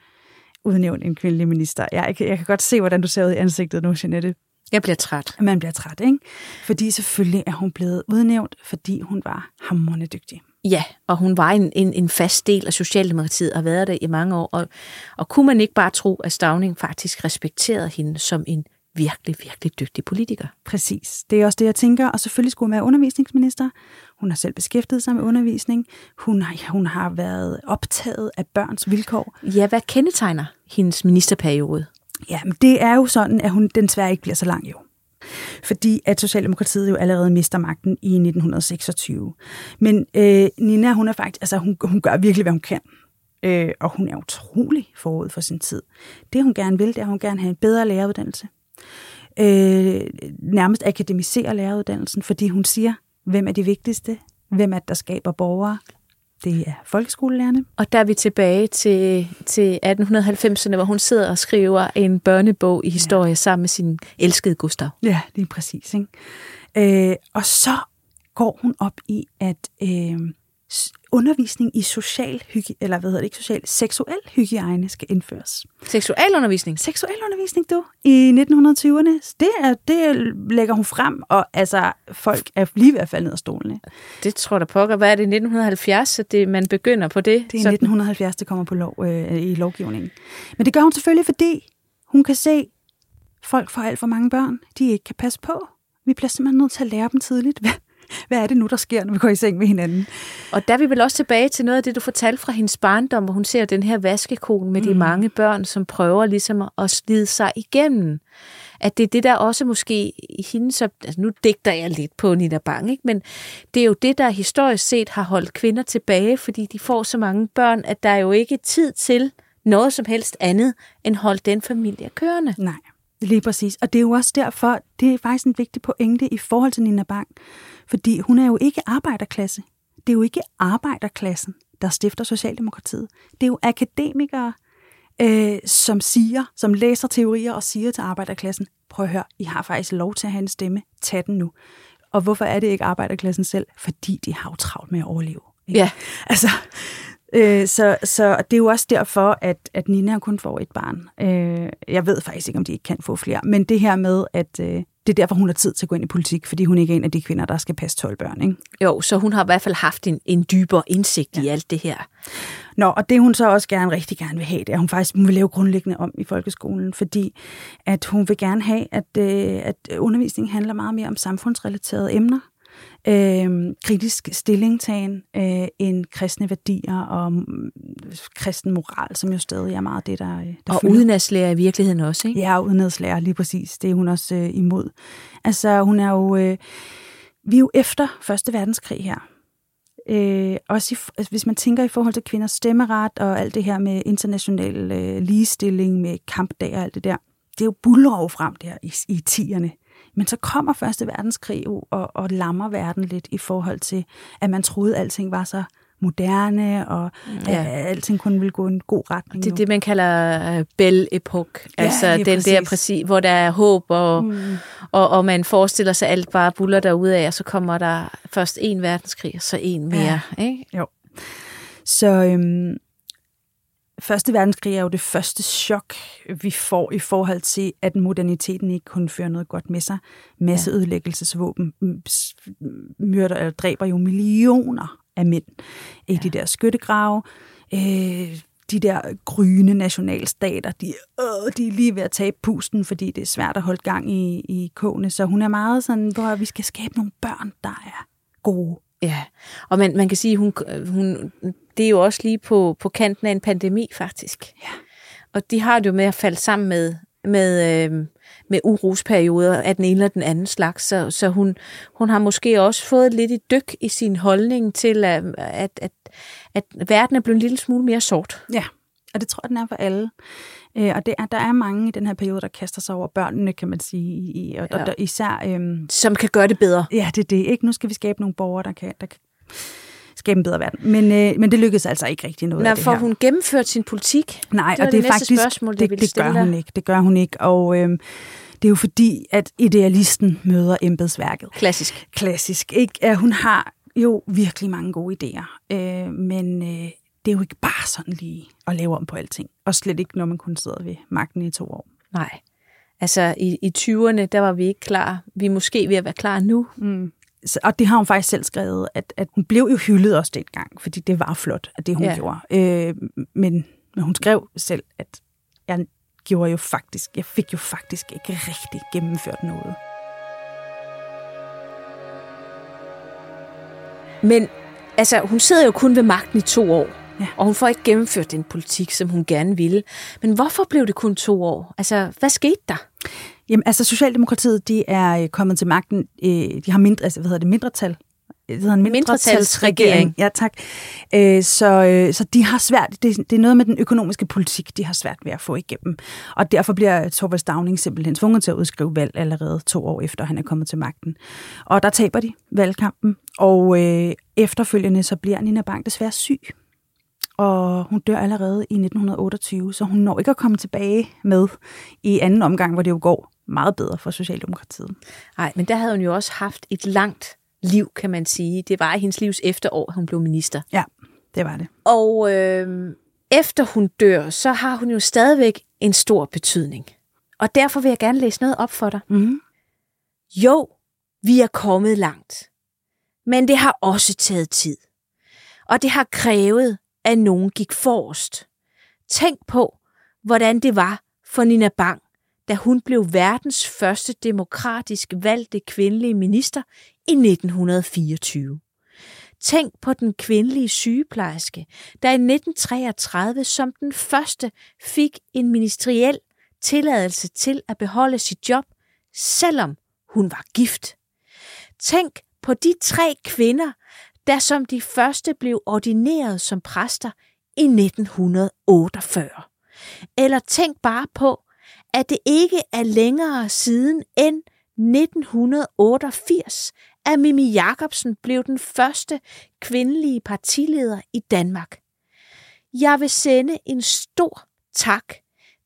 [SPEAKER 3] udnævne en kvindelig minister. Jeg, kan, jeg kan godt se, hvordan du ser ud i ansigtet nu, Jeanette.
[SPEAKER 2] Jeg bliver træt.
[SPEAKER 3] Man bliver træt, ikke? Fordi selvfølgelig er hun blevet udnævnt, fordi hun var hamrende dygtig.
[SPEAKER 2] Ja, og hun var en, en, en fast del af Socialdemokratiet og har været der i mange år. Og, og kunne man ikke bare tro, at Stavning faktisk respekterede hende som en virkelig, virkelig dygtig politiker?
[SPEAKER 3] Præcis. Det er også det, jeg tænker. Og selvfølgelig skulle hun være undervisningsminister. Hun har selv beskæftiget sig med undervisning. Hun har, hun har været optaget af børns vilkår.
[SPEAKER 2] Ja, hvad kendetegner hendes ministerperiode?
[SPEAKER 3] Ja, men det er jo sådan, at hun den desværre ikke bliver så lang jo. Fordi at Socialdemokratiet jo allerede mister magten i 1926. Men øh, Nina, hun er faktisk, altså hun, hun gør virkelig, hvad hun kan. Øh, og hun er utrolig forud for sin tid. Det hun gerne vil, det er, at hun gerne have en bedre læreruddannelse. Øh, nærmest akademisere læreruddannelsen, fordi hun siger, hvem er de vigtigste? Hvem er det, der skaber borgere? Det er folkeskolelærerne.
[SPEAKER 2] Og der er vi tilbage til, til 1890'erne, hvor hun sidder og skriver en børnebog i historie ja. sammen med sin elskede Gustav.
[SPEAKER 3] Ja, det er præcis. Ikke? Øh, og så går hun op i, at øh, undervisning i social hygi- eller hvad hedder det ikke social, seksuel hygiejne skal indføres.
[SPEAKER 2] Seksualundervisning.
[SPEAKER 3] Seksuel undervisning, du, i 1920'erne, det, er, det lægger hun frem, og altså, folk er lige ved at falde ned af stolene.
[SPEAKER 2] Det tror jeg pokker. Hvad er det, 1970, at det, man begynder på det?
[SPEAKER 3] Det er i 1970, det kommer på lov, øh, i lovgivningen. Men det gør hun selvfølgelig, fordi hun kan se, folk får alt for mange børn, de ikke kan passe på. Vi bliver simpelthen nødt til at lære dem tidligt. Hvad, hvad er det nu, der sker, når vi går i seng med hinanden?
[SPEAKER 2] Og der er vi vel også tilbage til noget af det, du fortalte fra hendes barndom, hvor hun ser den her vaskekone med mm. de mange børn, som prøver ligesom at- slide sig igennem. At det er det, der også måske i hendes... op- Altså nu digter jeg lidt på Nina Bang, ikke? men det er jo det, der historisk set har holdt kvinder tilbage, fordi de får så mange børn, at der er jo ikke tid til noget som helst andet, end holde den familie kørende.
[SPEAKER 3] Nej, lige præcis. Og det er jo også derfor, det er faktisk en vigtig pointe i forhold til Nina Bang. Fordi hun er jo ikke arbejderklasse. Det er jo ikke arbejderklassen, der stifter Socialdemokratiet. Det er jo akademikere, øh, som siger, som læser teorier og siger til arbejderklassen, prøv at høre, I har faktisk lov til at have en stemme. Tag den nu. Og hvorfor er det ikke arbejderklassen selv? Fordi de har jo travlt med at overleve. Ikke?
[SPEAKER 2] Ja.
[SPEAKER 3] Altså, Øh, så, så det er jo også derfor, at, at Nina kun får et barn. Øh, jeg ved faktisk ikke, om de ikke kan få flere. Men det her med, at øh, det er derfor, hun har tid til at gå ind i politik, fordi hun ikke er en af de kvinder, der skal passe 12 børn. Ikke?
[SPEAKER 2] Jo, så hun har i hvert fald haft en, en dybere indsigt ja. i alt det her.
[SPEAKER 3] Nå, og det hun så også gerne, rigtig gerne vil have, det er, at hun faktisk hun vil lave grundlæggende om i folkeskolen, fordi at hun vil gerne have, at, øh, at undervisningen handler meget mere om samfundsrelaterede emner øh, kritisk stillingtagen øh, end kristne værdier og mm, kristen moral, som jo stadig er meget det, der, der
[SPEAKER 2] Og udenadslærer i virkeligheden også, ikke?
[SPEAKER 3] Ja, udenadslærer, lige præcis. Det er hun også øh, imod. Altså, hun er jo... Øh, vi er jo efter Første Verdenskrig her. Øh, også i, altså, hvis man tænker i forhold til kvinders stemmeret og alt det her med international øh, ligestilling, med kampdag og alt det der, det er jo bullerov frem der i, i tierne. Men så kommer Første Verdenskrig jo og, og lammer verden lidt i forhold til, at man troede, at alting var så moderne, og ja. at alting kun ville gå en god retning.
[SPEAKER 2] Det er
[SPEAKER 3] nu.
[SPEAKER 2] det, man kalder Belle Epoque.
[SPEAKER 3] Ja,
[SPEAKER 2] altså den der
[SPEAKER 3] præcis.
[SPEAKER 2] præcis, hvor der er håb, og, mm. og, og man forestiller sig, alt bare buller derude af, og så kommer der først en verdenskrig, og så en mere. Ja. Ikke?
[SPEAKER 3] Jo. Så øhm, Første verdenskrig er jo det første chok, vi får i forhold til, at moderniteten ikke kun fører noget godt med sig. Masseødelæggelsesvåben myrder eller dræber jo millioner af mænd i de der skyttegrave. Øh, de der gryende nationalstater, de, øh, de er lige ved at tabe pusten, fordi det er svært at holde gang i, i kogene. Så hun er meget sådan, hvor vi skal skabe nogle børn, der er gode.
[SPEAKER 2] Ja, og man, man kan sige, hun, hun, det er jo også lige på, på kanten af en pandemi, faktisk.
[SPEAKER 3] Ja.
[SPEAKER 2] Og de har det jo med at falde sammen med, med, øh, med urosperioder af den ene eller den anden slags. Så, så hun, hun har måske også fået lidt et dyk i sin holdning til, at, at, at, at verden er blevet en lille smule mere sort.
[SPEAKER 3] Ja, og det tror jeg, den er for alle. Øh, og det er, der er mange i den her periode, der kaster sig over børnene, kan man sige. I, og,
[SPEAKER 2] Ja.
[SPEAKER 3] og der, især, øhm,
[SPEAKER 2] Som kan gøre det bedre.
[SPEAKER 3] ja, det er det. Ikke? Nu skal vi skabe nogle borgere, der kan, der kan en bedre verden. Men, øh, men det lykkedes altså ikke rigtig noget
[SPEAKER 2] Når
[SPEAKER 3] af det
[SPEAKER 2] får
[SPEAKER 3] her.
[SPEAKER 2] hun gennemført sin politik?
[SPEAKER 3] Nej,
[SPEAKER 2] Det
[SPEAKER 3] og
[SPEAKER 2] det
[SPEAKER 3] det er faktisk,
[SPEAKER 2] spørgsmål,
[SPEAKER 3] det, det
[SPEAKER 2] stille
[SPEAKER 3] gør hun ikke. Det gør hun ikke. Og øhm, det er jo fordi, at idealisten møder embedsværket.
[SPEAKER 2] Klassisk.
[SPEAKER 3] Klassisk. Ikke? At hun har jo virkelig mange gode idéer. Øh, men øh, det er jo ikke bare sådan lige at lave om på alting. Og slet ikke, når man kun sidder ved magten i to år.
[SPEAKER 2] Nej. Altså, i, i 20'erne, der var vi ikke klar. Vi er måske ved at være klar nu.
[SPEAKER 3] Mm. Og det har hun faktisk selv skrevet, at, at hun blev jo hyldet også dengang, fordi det var flot, at det hun
[SPEAKER 2] ja.
[SPEAKER 3] gjorde. Øh, men, men hun skrev selv, at jeg gjorde jo faktisk, jeg fik jo faktisk ikke rigtig gennemført noget.
[SPEAKER 2] Men altså, hun sidder jo kun ved magten i to år.
[SPEAKER 3] Ja.
[SPEAKER 2] Og hun får ikke gennemført den politik, som hun gerne ville. Men hvorfor blev det kun to år? Altså, hvad skete der?
[SPEAKER 3] Jamen, altså Socialdemokratiet, de er øh, kommet til magten, øh, de har mindre, altså, hvad hedder det, mindretal? Det hedder en
[SPEAKER 2] Mindretalsregering.
[SPEAKER 3] Ja, tak. Øh, så, øh, så de har svært, det, det er noget med den økonomiske politik, de har svært ved at få igennem. Og derfor bliver Torvald Stavning simpelthen tvunget til at udskrive valg allerede to år efter, han er kommet til magten. Og der taber de valgkampen, og øh, efterfølgende så bliver Nina Bang desværre syg. Og hun dør allerede i 1928, så hun når ikke at komme tilbage med i anden omgang, hvor det jo går meget bedre for Socialdemokratiet.
[SPEAKER 2] Nej, men der havde hun jo også haft et langt liv, kan man sige. Det var i hendes livs efterår, hun blev minister.
[SPEAKER 3] Ja, det var det.
[SPEAKER 2] Og øh, efter hun dør, så har hun jo stadigvæk en stor betydning. Og derfor vil jeg gerne læse noget op for dig.
[SPEAKER 3] Mm-hmm.
[SPEAKER 2] Jo, vi er kommet langt. Men det har også taget tid. Og det har krævet, at nogen gik forrest. Tænk på, hvordan det var for Nina Bang, da hun blev verdens første demokratisk valgte kvindelige minister i 1924. Tænk på den kvindelige sygeplejerske, der i 1933 som den første fik en ministeriel tilladelse til at beholde sit job, selvom hun var gift. Tænk på de tre kvinder, der som de første blev ordineret som præster i 1948. Eller tænk bare på, at det ikke er længere siden end 1988, at Mimi Jakobsen blev den første kvindelige partileder i Danmark. Jeg vil sende en stor tak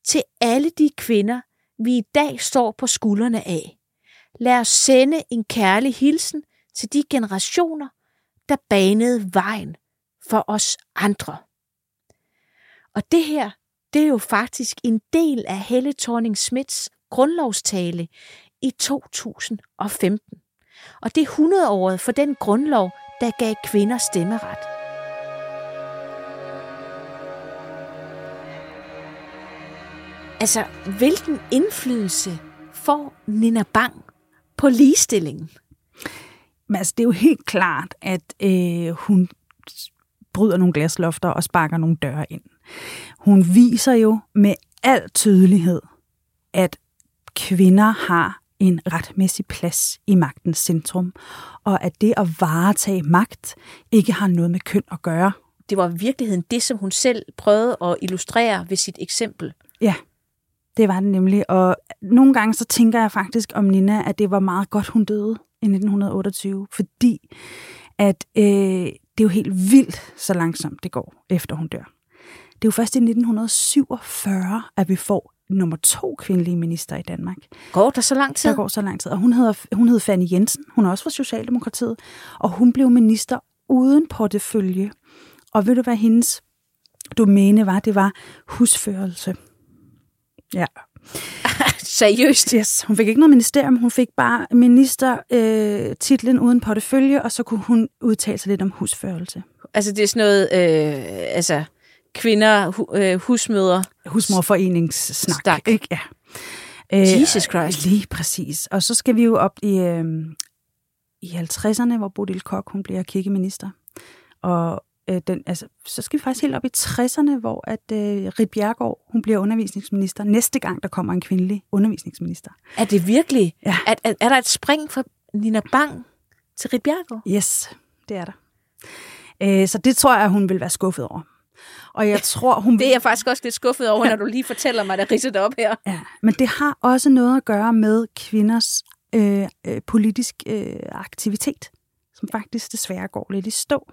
[SPEAKER 2] til alle de kvinder, vi i dag står på skuldrene af. Lad os sende en kærlig hilsen til de generationer, der banede vejen for os andre. Og det her, det er jo faktisk en del af Helle thorning Smiths grundlovstale i 2015. Og det er 100-året for den grundlov, der gav kvinder stemmeret. Altså, hvilken indflydelse får Nina Bang på ligestillingen?
[SPEAKER 3] Men altså, det er jo helt klart, at øh, hun bryder nogle glaslofter og sparker nogle døre ind. Hun viser jo med al tydelighed, at kvinder har en retmæssig plads i magtens centrum, og at det at varetage magt ikke har noget med køn at gøre.
[SPEAKER 2] Det var i virkeligheden det, som hun selv prøvede at illustrere ved sit eksempel.
[SPEAKER 3] Ja, det var det nemlig. Og nogle gange så tænker jeg faktisk om Nina, at det var meget godt, hun døde i 1928, fordi at øh, det er jo helt vildt, så langsomt det går, efter hun dør. Det er jo først i 1947, at vi får nummer to kvindelige minister i Danmark.
[SPEAKER 2] Går der så lang tid?
[SPEAKER 3] Der går så lang tid. Og hun hedder, hun hed Fanny Jensen. Hun er også fra Socialdemokratiet. Og hun blev minister uden portefølje. Og ved du, hvad hendes domæne var? Det var husførelse. Ja.
[SPEAKER 2] Seriøst?
[SPEAKER 3] Yes, hun fik ikke noget ministerium, hun fik bare ministertitlen øh, titlen uden portefølje, og så kunne hun udtale sig lidt om husførelse.
[SPEAKER 2] Altså det er sådan noget, øh, altså kvinder, hu, øh, husmøder.
[SPEAKER 3] Husmorforeningssnak,
[SPEAKER 2] Stak.
[SPEAKER 3] ikke? Ja.
[SPEAKER 2] Jesus Christ.
[SPEAKER 3] Lige præcis. Og så skal vi jo op i, øh, i 50'erne, hvor Bodil Kok, hun bliver kirkeminister. Og øh, den, altså, så skal vi faktisk helt op i 60'erne, hvor at øh, Rit Bjergård, hun bliver undervisningsminister. Næste gang, der kommer en kvindelig undervisningsminister.
[SPEAKER 2] Er det virkelig?
[SPEAKER 3] Ja.
[SPEAKER 2] Er, er, er der et spring fra Nina Bang til Rit Bjergård?
[SPEAKER 3] Yes, det er der. Øh, så det tror jeg, hun vil være skuffet over. Og jeg tror, hun
[SPEAKER 2] Det er jeg faktisk også lidt skuffet over, når du lige fortæller mig, der ridset op her.
[SPEAKER 3] Ja, men det har også noget at gøre med kvinders øh, øh, politisk øh, aktivitet, som faktisk desværre går lidt i stå.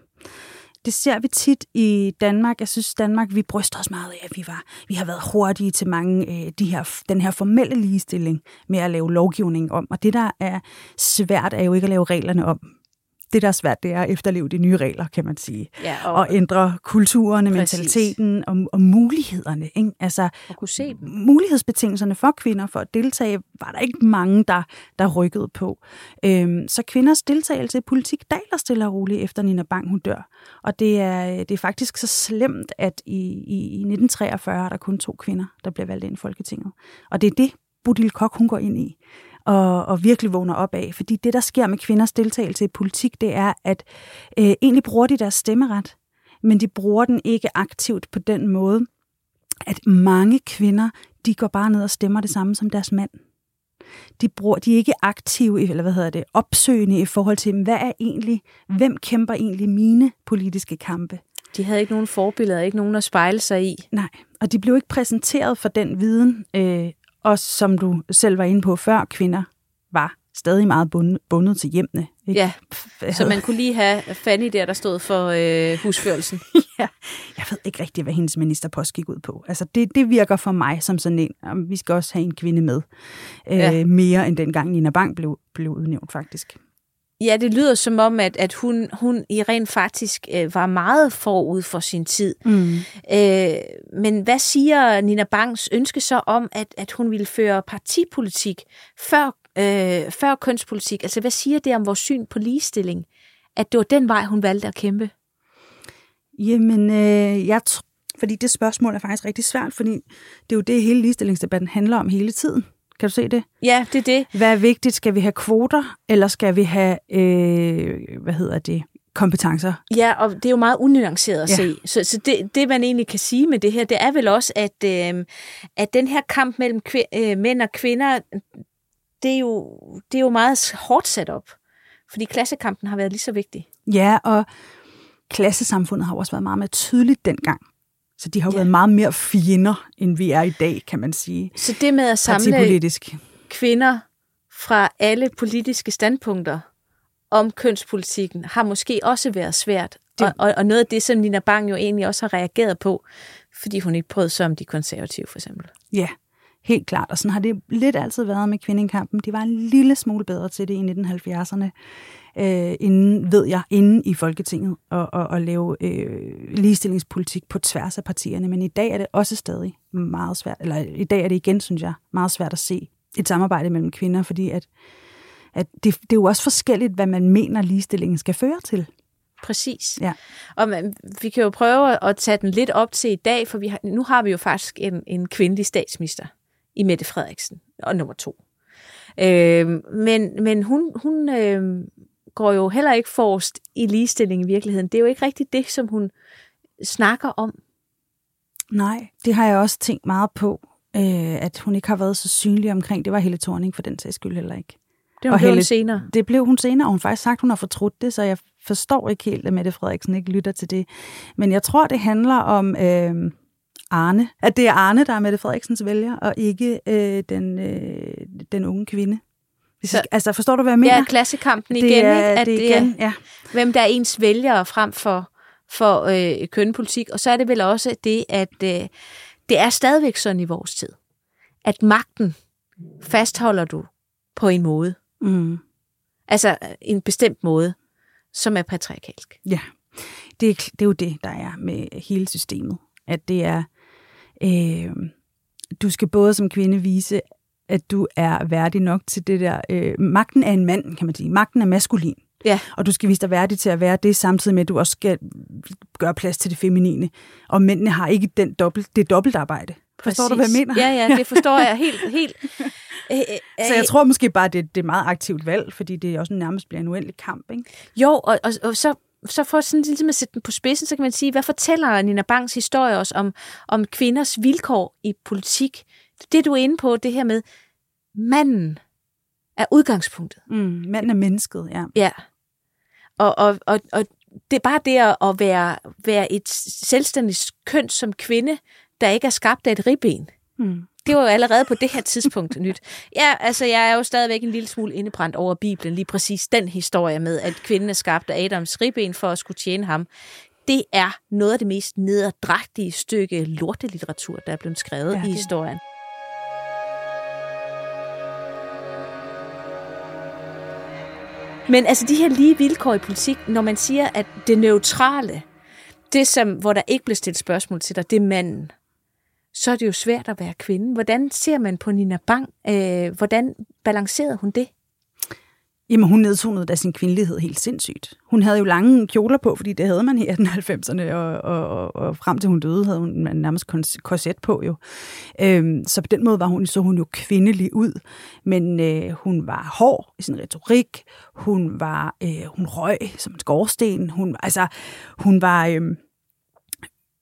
[SPEAKER 3] Det ser vi tit i Danmark. Jeg synes, Danmark, vi bryster os meget af, at vi, var, vi har været hurtige til mange øh, de her, den her formelle ligestilling med at lave lovgivning om. Og det, der er svært, er jo ikke at lave reglerne om. Det, der er svært, det er at efterleve de nye regler, kan man sige.
[SPEAKER 2] Ja,
[SPEAKER 3] Og, og ændre kulturerne,
[SPEAKER 2] Præcis.
[SPEAKER 3] mentaliteten og, og mulighederne. Ikke? Altså,
[SPEAKER 2] at kunne se dem.
[SPEAKER 3] mulighedsbetingelserne for kvinder for at deltage, var der ikke mange, der, der rykkede på. Øhm, så kvinders deltagelse i politik daler stille og roligt efter Nina Bang, hun dør. Og det er, det er faktisk så slemt, at i, i, i 1943 er der kun to kvinder, der bliver valgt ind i Folketinget. Og det er det, Bodil Kok, hun går ind i og, og virkelig vågner op af. Fordi det, der sker med kvinders deltagelse i politik, det er, at øh, egentlig bruger de deres stemmeret, men de bruger den ikke aktivt på den måde, at mange kvinder, de går bare ned og stemmer det samme som deres mand. De, bruger, de er ikke aktive, eller hvad hedder det, opsøgende i forhold til, hvad er egentlig, hvem kæmper egentlig mine politiske kampe?
[SPEAKER 2] De havde ikke nogen forbilleder, ikke nogen at spejle sig i.
[SPEAKER 3] Nej, og de blev ikke præsenteret for den viden, øh, og som du selv var inde på før, kvinder var stadig meget bundet, bundet til hjemmene. Ikke?
[SPEAKER 2] Ja,
[SPEAKER 3] Hvad
[SPEAKER 2] så man kunne lige have Fanny der, der stod for øh, husførelsen.
[SPEAKER 3] ja, jeg ved ikke rigtig, hvad hendes ministerpost gik ud på. Altså, det, det virker for mig som sådan en, om vi skal også have en kvinde med. Øh,
[SPEAKER 2] Ja.
[SPEAKER 3] Mere end dengang Nina Bang blev, blev udnævnt, faktisk.
[SPEAKER 2] Ja, det lyder som om, at, at hun, hun i rent faktisk øh, var meget forud for sin tid.
[SPEAKER 3] Mm.
[SPEAKER 2] Øh, men hvad siger Nina Bangs ønske så om, at, at hun ville føre partipolitik før, øh, før kønspolitik? Altså, hvad siger det om vores syn på ligestilling? At det var den vej, hun valgte at kæmpe?
[SPEAKER 3] Jamen, øh, jeg tror, fordi det spørgsmål er faktisk rigtig svært, fordi det er jo det, hele ligestillingsdebatten handler om hele tiden. Kan du se det?
[SPEAKER 2] Ja, det er det.
[SPEAKER 3] Hvad er vigtigt? Skal vi have kvoter, eller skal vi have, øh, hvad hedder det, kompetencer?
[SPEAKER 2] Ja, og det er jo meget unuanceret at
[SPEAKER 3] Ja.
[SPEAKER 2] se. Så, så det, det, man egentlig kan sige med det her, det er vel også, at, øh, at den her kamp mellem øh, mænd og kvinder, det er, jo, det er jo meget hårdt sat op. Fordi klassekampen har været lige så vigtig.
[SPEAKER 3] Ja, og klassesamfundet har også været meget mere tydeligt dengang. Så de har jo
[SPEAKER 2] Ja.
[SPEAKER 3] været meget mere fjender, end vi er i dag, kan man sige.
[SPEAKER 2] Så det med at samle kvinder fra alle politiske standpunkter om kønspolitikken, har måske også været svært.
[SPEAKER 3] Det-
[SPEAKER 2] Og, og, og noget af det, som Nina Bang jo egentlig også har reageret på, fordi hun ikke prøvede sig om de konservative, for eksempel.
[SPEAKER 3] Ja, Helt klart. Og sådan har det lidt altid været med kvindekampen. De var en lille smule bedre til det i 1970'erne, øh, inden, ved jeg, inden i Folketinget, og, og, og lave øh, ligestillingspolitik på tværs af partierne. Men i dag er det også stadig meget svært, eller i dag er det igen, synes jeg, meget svært at se et samarbejde mellem kvinder, fordi at, at det, det er jo også forskelligt, hvad man mener, ligestillingen skal føre til.
[SPEAKER 2] Præcis.
[SPEAKER 3] Ja.
[SPEAKER 2] Og man, vi kan jo prøve at tage den lidt op til i dag, for vi har, nu har vi jo faktisk en, en kvindelig statsminister i Mette Frederiksen, og nummer to. Øh, men men hun, hun øh, går jo heller ikke forrest i ligestilling i virkeligheden. Det er jo ikke rigtigt det, som hun snakker om.
[SPEAKER 3] Nej, det har jeg også tænkt meget på, øh, at hun ikke har været så synlig omkring. Det var Helle Thorning for den sags skyld heller ikke.
[SPEAKER 2] Det
[SPEAKER 3] Og
[SPEAKER 2] var hun senere.
[SPEAKER 3] Det blev hun senere, og hun faktisk sagt, hun har fortrudt det, så jeg forstår ikke helt, at Mette Frederiksen ikke lytter til det. Men jeg tror, det handler om øh, Arne. At det er Arne, der er Mette Frederiksens vælger, og ikke øh, den, øh, den unge kvinde. Hvis
[SPEAKER 2] Så-
[SPEAKER 3] så, altså, forstår du, hvad jeg mener?
[SPEAKER 2] Ja, klassekampen igen,
[SPEAKER 3] det er,
[SPEAKER 2] ikke? At
[SPEAKER 3] det er igen, ja.
[SPEAKER 2] hvem der er ens vælgere frem for, for øh, kønpolitik. Og så er det vel også det, at øh, det er stadigvæk sådan i vores tid, at magten fastholder du på en måde.
[SPEAKER 3] Mm.
[SPEAKER 2] Altså øh, en bestemt måde, som er patriarkalsk.
[SPEAKER 3] Ja, det er, det er jo det, der er med hele systemet. At det er, øh, du skal både som kvinde vise, at du er værdig nok til det der. Øh, magten er en mand, kan man sige. Magten er maskulin.
[SPEAKER 2] Ja.
[SPEAKER 3] Og du skal vise dig værdig til at være det, samtidig med, at du også skal gøre plads til det feminine. Og mændene har ikke den dobbelt, det dobbeltarbejde. Forstår du, hvad jeg mener?
[SPEAKER 2] Ja, ja, det forstår jeg helt. helt. Øh, øh,
[SPEAKER 3] Så jeg tror måske bare, det, det er et meget aktivt valg, fordi det også nærmest bliver en uendelig kamp. Ikke?
[SPEAKER 2] Jo, og, og, og så, så for sådan ligesom at sætte den på spidsen, så kan man sige, hvad fortæller Nina Bangs historie os om, om kvinders vilkår i politik? Det du er inde på, det her med manden er udgangspunktet.
[SPEAKER 3] Mm, manden er mennesket, ja.
[SPEAKER 2] Ja. Og, og, og, og det er bare det at være, være et selvstændigt køn som kvinde, der ikke er skabt af et ribben.
[SPEAKER 3] Mm.
[SPEAKER 2] Det var jo allerede på det her tidspunkt nyt. Ja, altså jeg er jo stadigvæk en lille smule indebrændt over Bibelen, lige præcis den historie med, at kvinden er skabt af Adams ribben for at skulle tjene ham. Det er noget af det mest nederdrægtige stykke lortelitteratur, der er blevet skrevet
[SPEAKER 3] Ja,
[SPEAKER 2] i historien. Men altså de her lige vilkår i politik, når man siger, at det neutrale, det som, hvor der ikke bliver stillet spørgsmål til dig, det er manden, så er det jo svært at være kvinde. Hvordan ser man på Nina Bang? Øh, hvordan balancerede hun det?
[SPEAKER 3] Jamen, hun nedtonede da sin kvindelighed helt sindssygt. Hun havde jo lange kjoler på, fordi det havde man i 1890'erne, og, og, og, og frem til hun døde, havde hun nærmest korset på jo. Øhm, så på den måde var hun, så hun jo kvindelig ud. Men øh, hun var hård i sin retorik. Hun var, øh, hun røg som en skorsten. Hun, altså, hun var... Øh,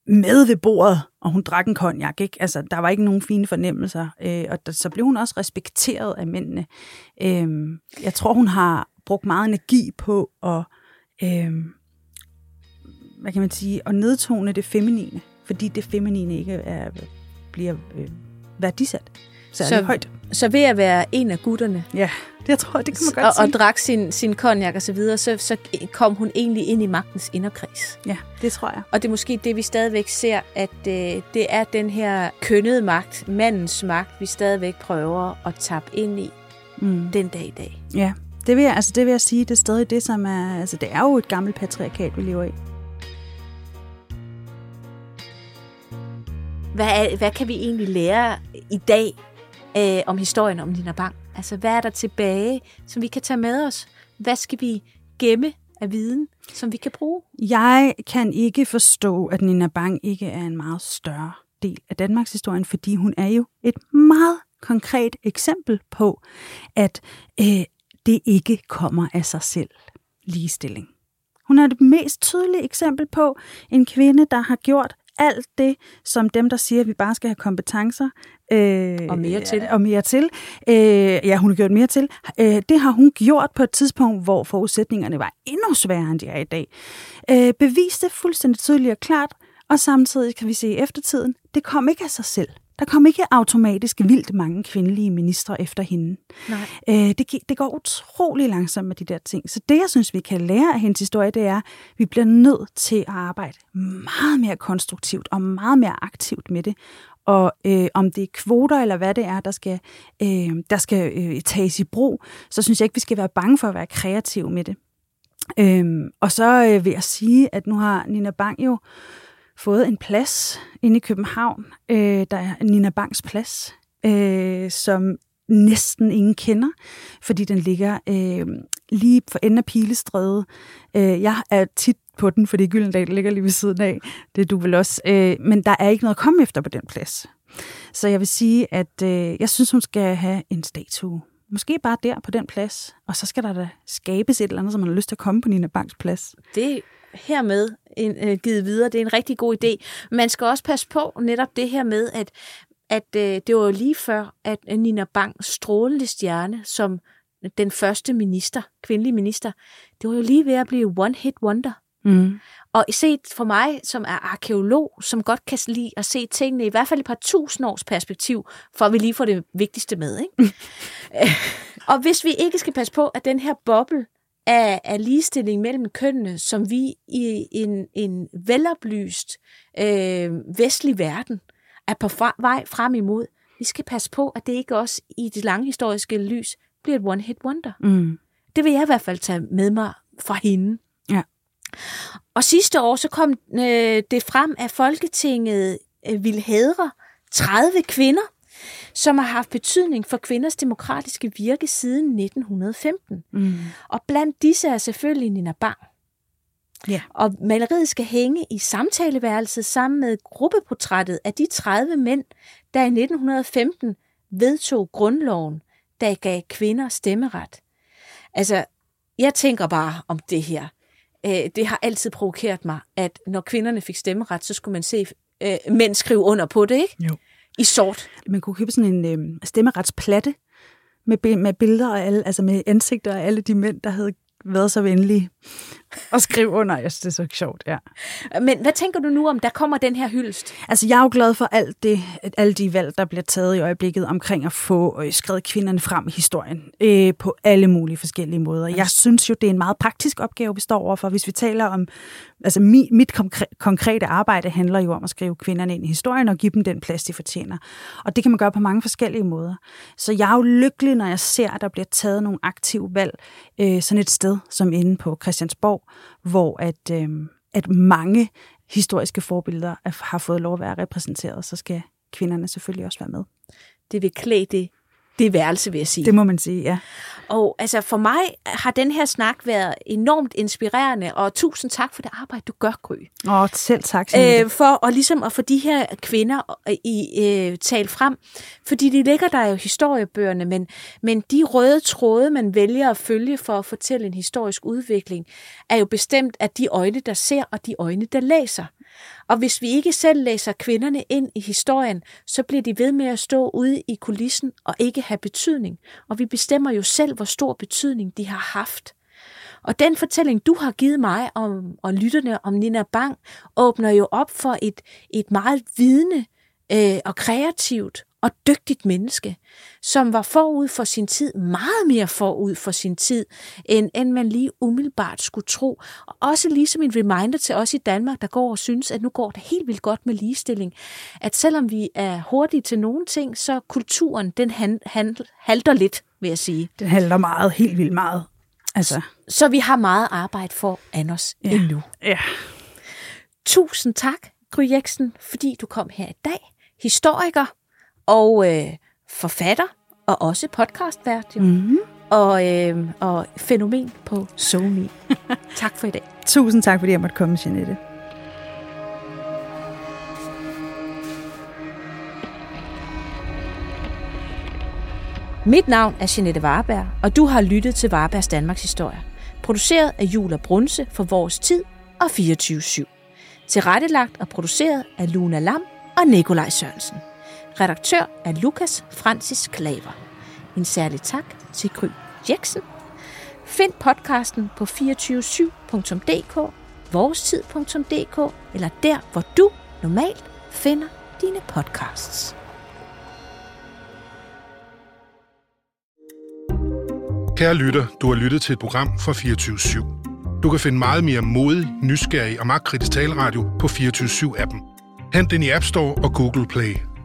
[SPEAKER 3] med ved bordet, og hun drak en konjak. Ikke? Altså, der var ikke nogen fine fornemmelser, øh, og der, så blev hun også respekteret af mændene. Øh, jeg tror, hun har brugt meget energi på at, øh, hvad kan man sige, at nedtone det feminine, fordi det feminine ikke er, bliver øh, værdisat særlig
[SPEAKER 2] Så-
[SPEAKER 3] højt.
[SPEAKER 2] Så ved at være en af gutterne,
[SPEAKER 3] Ja, det jeg tror det kan man godt
[SPEAKER 2] og,
[SPEAKER 3] sige.
[SPEAKER 2] og drak sin, sin konjak og så videre, så, så kom hun egentlig ind i magtens inderkreds.
[SPEAKER 3] Ja, det tror jeg.
[SPEAKER 2] Og det er måske det, vi stadigvæk ser, at øh, det er den her kønnede magt, mandens magt, vi stadigvæk prøver at tappe ind i
[SPEAKER 3] Mm.
[SPEAKER 2] den dag i dag.
[SPEAKER 3] Ja, det vil, jeg, altså det vil jeg sige, det er stadig det, som er... Altså, det er jo et gammelt patriarkat, vi lever i.
[SPEAKER 2] Hvad, er, hvad kan vi egentlig lære i dag øh, om historien om Nina Bang? Altså, hvad er der tilbage, som vi kan tage med os? Hvad skal vi gemme af viden, som vi kan bruge?
[SPEAKER 3] Jeg kan ikke forstå, at Nina Bang ikke er en meget større del af Danmarks historien, fordi hun er jo et meget konkret eksempel på, at øh, det ikke kommer af sig selv. Ligestilling. Hun er det mest tydelige eksempel på en kvinde, der har gjort alt det, som dem, der siger, at vi bare skal have kompetencer. Øh,
[SPEAKER 2] Og mere til.
[SPEAKER 3] Og mere til. Øh, ja, hun har gjort mere til. Øh, det har hun gjort på et tidspunkt, hvor forudsætningerne var endnu sværere, end de er i dag. Øh, beviste fuldstændig tydeligt og klart, og samtidig kan vi se i eftertiden, det kom ikke af sig selv. Der kom ikke automatisk vildt mange kvindelige ministre efter hende.
[SPEAKER 2] Nej.
[SPEAKER 3] Øh, det, det går utrolig langsomt med de der ting. Så det, jeg synes, vi kan lære af hendes historie, det er, at vi bliver nødt til at arbejde meget mere konstruktivt og meget mere aktivt med det. Og øh, om det er kvoter eller hvad det er, der skal, øh, der skal øh, tages i brug, så synes jeg ikke, vi skal være bange for at være kreative med det. Øhm, og så øh, vil jeg sige, at nu har Nina Bang jo fået en plads inde i København. Øh, der er Nina Bangs plads, øh, som næsten ingen kender, fordi den ligger øh, lige for enden af Pilestræde. Øh, jeg er tit på den, fordi Gyldendal ligger lige ved siden af. Det er du vel også. Øh, men der er ikke noget at komme efter på den plads. Så jeg vil sige, at øh, jeg synes, hun skal have en statue. Måske bare der på den plads. Og så skal der da skabes et eller andet, som man har lyst til at komme på Nina Banks plads.
[SPEAKER 2] Det hermed en, øh, givet videre. Det er en rigtig god idé. Man skal også passe på netop det her med, at, at øh, det var jo lige før, at øh, Nina Bang strålende stjerne som den første minister, kvindelige minister, det var jo lige ved at blive one-hit wonder.
[SPEAKER 3] Mm.
[SPEAKER 2] Og set for mig, som er arkeolog, som godt kan lide at se tingene i hvert fald et par tusind års perspektiv, for at vi lige får det vigtigste med. Ikke? Og hvis vi ikke skal passe på, at den her boble af, af ligestilling mellem kønnene, som vi i en, en veloplyst øh, vestlig verden er på fra, vej frem imod, vi skal passe på, at det ikke også i det lange historiske lys bliver et one-hit wonder.
[SPEAKER 3] Mm.
[SPEAKER 2] Det vil jeg i hvert fald tage med mig fra hende.
[SPEAKER 3] Ja.
[SPEAKER 2] Og sidste år så kom øh, det frem, at Folketinget øh, ville hædre 30 kvinder, som har haft betydning for kvinders demokratiske virke siden 1915.
[SPEAKER 3] Mm.
[SPEAKER 2] Og blandt disse er selvfølgelig Nina Bang.
[SPEAKER 3] Ja.
[SPEAKER 2] Og maleriet skal hænge i samtaleværelset sammen med gruppeportrættet af de 30 mænd, der i 1915 vedtog grundloven, der gav kvinder stemmeret. Altså, jeg tænker bare om det her. Øh, Det har altid provokeret mig, at når kvinderne fik stemmeret, så skulle man se øh, mænd skrive under på det, ikke?
[SPEAKER 3] Jo.
[SPEAKER 2] I sort.
[SPEAKER 3] Man kunne købe sådan en øh, stemmeretsplatte med, med billeder af alle, altså med ansigter af alle de mænd, der havde været så venlige at skrive under. Jeg synes, det er så sjovt, ja.
[SPEAKER 2] Men hvad tænker du nu om, der kommer den her hyldest?
[SPEAKER 3] Altså, jeg er jo glad for alt det, alle de valg, der bliver taget i øjeblikket omkring at få øh, skrevet kvinderne frem i historien øh, på alle mulige forskellige måder. Jeg synes jo, det er en meget praktisk opgave, vi står overfor. Hvis vi taler om, altså mi, mit konkre- konkrete arbejde handler jo om at skrive kvinderne ind i historien og give dem den plads, de fortjener. Og det kan man gøre på mange forskellige måder. Så jeg er jo lykkelig, når jeg ser, at der bliver taget nogle aktive valg øh, sådan et sted som inde på Christiansborg, hvor at, øh, at mange historiske forbilleder har fået lov at være repræsenteret, så skal kvinderne selvfølgelig også være med.
[SPEAKER 2] Det vil klæde det, det værelse, vil jeg sige.
[SPEAKER 3] Det må man sige, ja.
[SPEAKER 2] Og altså for mig har den her snak været enormt inspirerende, og tusind tak for det arbejde, du gør, Gry.
[SPEAKER 3] Og selv tak.
[SPEAKER 2] Øh, for at, ligesom at få de her kvinder i øh, talt frem. Fordi de ligger der jo historiebøgerne, men, men de røde tråde, man vælger at følge for at fortælle en historisk udvikling, er jo bestemt af de øjne, der ser, og de øjne, der læser. Og hvis vi ikke selv læser kvinderne ind i historien, så bliver de ved med at stå ude i kulissen og ikke have betydning. Og vi bestemmer jo selv, hvor stor betydning de har haft. Og den fortælling, du har givet mig om, og lytterne om Nina Bang, åbner jo op for et, et meget vidende øh, og kreativt og dygtigt menneske, som var forud for sin tid, meget mere forud for sin tid, end, end man lige umiddelbart skulle tro. Og også ligesom en reminder til os i Danmark, der går og synes, at nu går det helt vildt godt med ligestilling, at selvom vi er hurtige til nogle ting, så kulturen, den han, han, halter lidt, vil jeg sige.
[SPEAKER 3] Den handler meget, helt vildt meget. Altså,
[SPEAKER 2] Så vi har meget arbejde for an os ja. endnu.
[SPEAKER 3] ja.
[SPEAKER 2] Tusind tak, Gry Jeksen, fordi du kom her i dag. Historiker og øh, forfatter, og også podcastvært. Jo.
[SPEAKER 3] Mm-hmm.
[SPEAKER 2] Og, øh, og fænomen på SoMe. tak for i dag.
[SPEAKER 3] Tusind tak, fordi jeg måtte komme, Jeanette.
[SPEAKER 2] Mit navn er Jeanette Varberg, og du har lyttet til Varbergs Danmarks Historie. Produceret af Jula Brunse for Vores Tid og 24-7. Tilrettelagt og produceret af Luna Lam og Nikolaj Sørensen. Redaktør er Lukas Francis Klaver. En særlig tak til Gry Jackson. Find podcasten på 247.dk, vorestid.dk eller der, hvor du normalt finder dine podcasts.
[SPEAKER 4] Kære lytter, du har lyttet til et program fra 24 /7. Du kan finde meget mere modig, nysgerrig og magtkritisk taleradio på 24 7 appen Hent den i App Store og Google Play.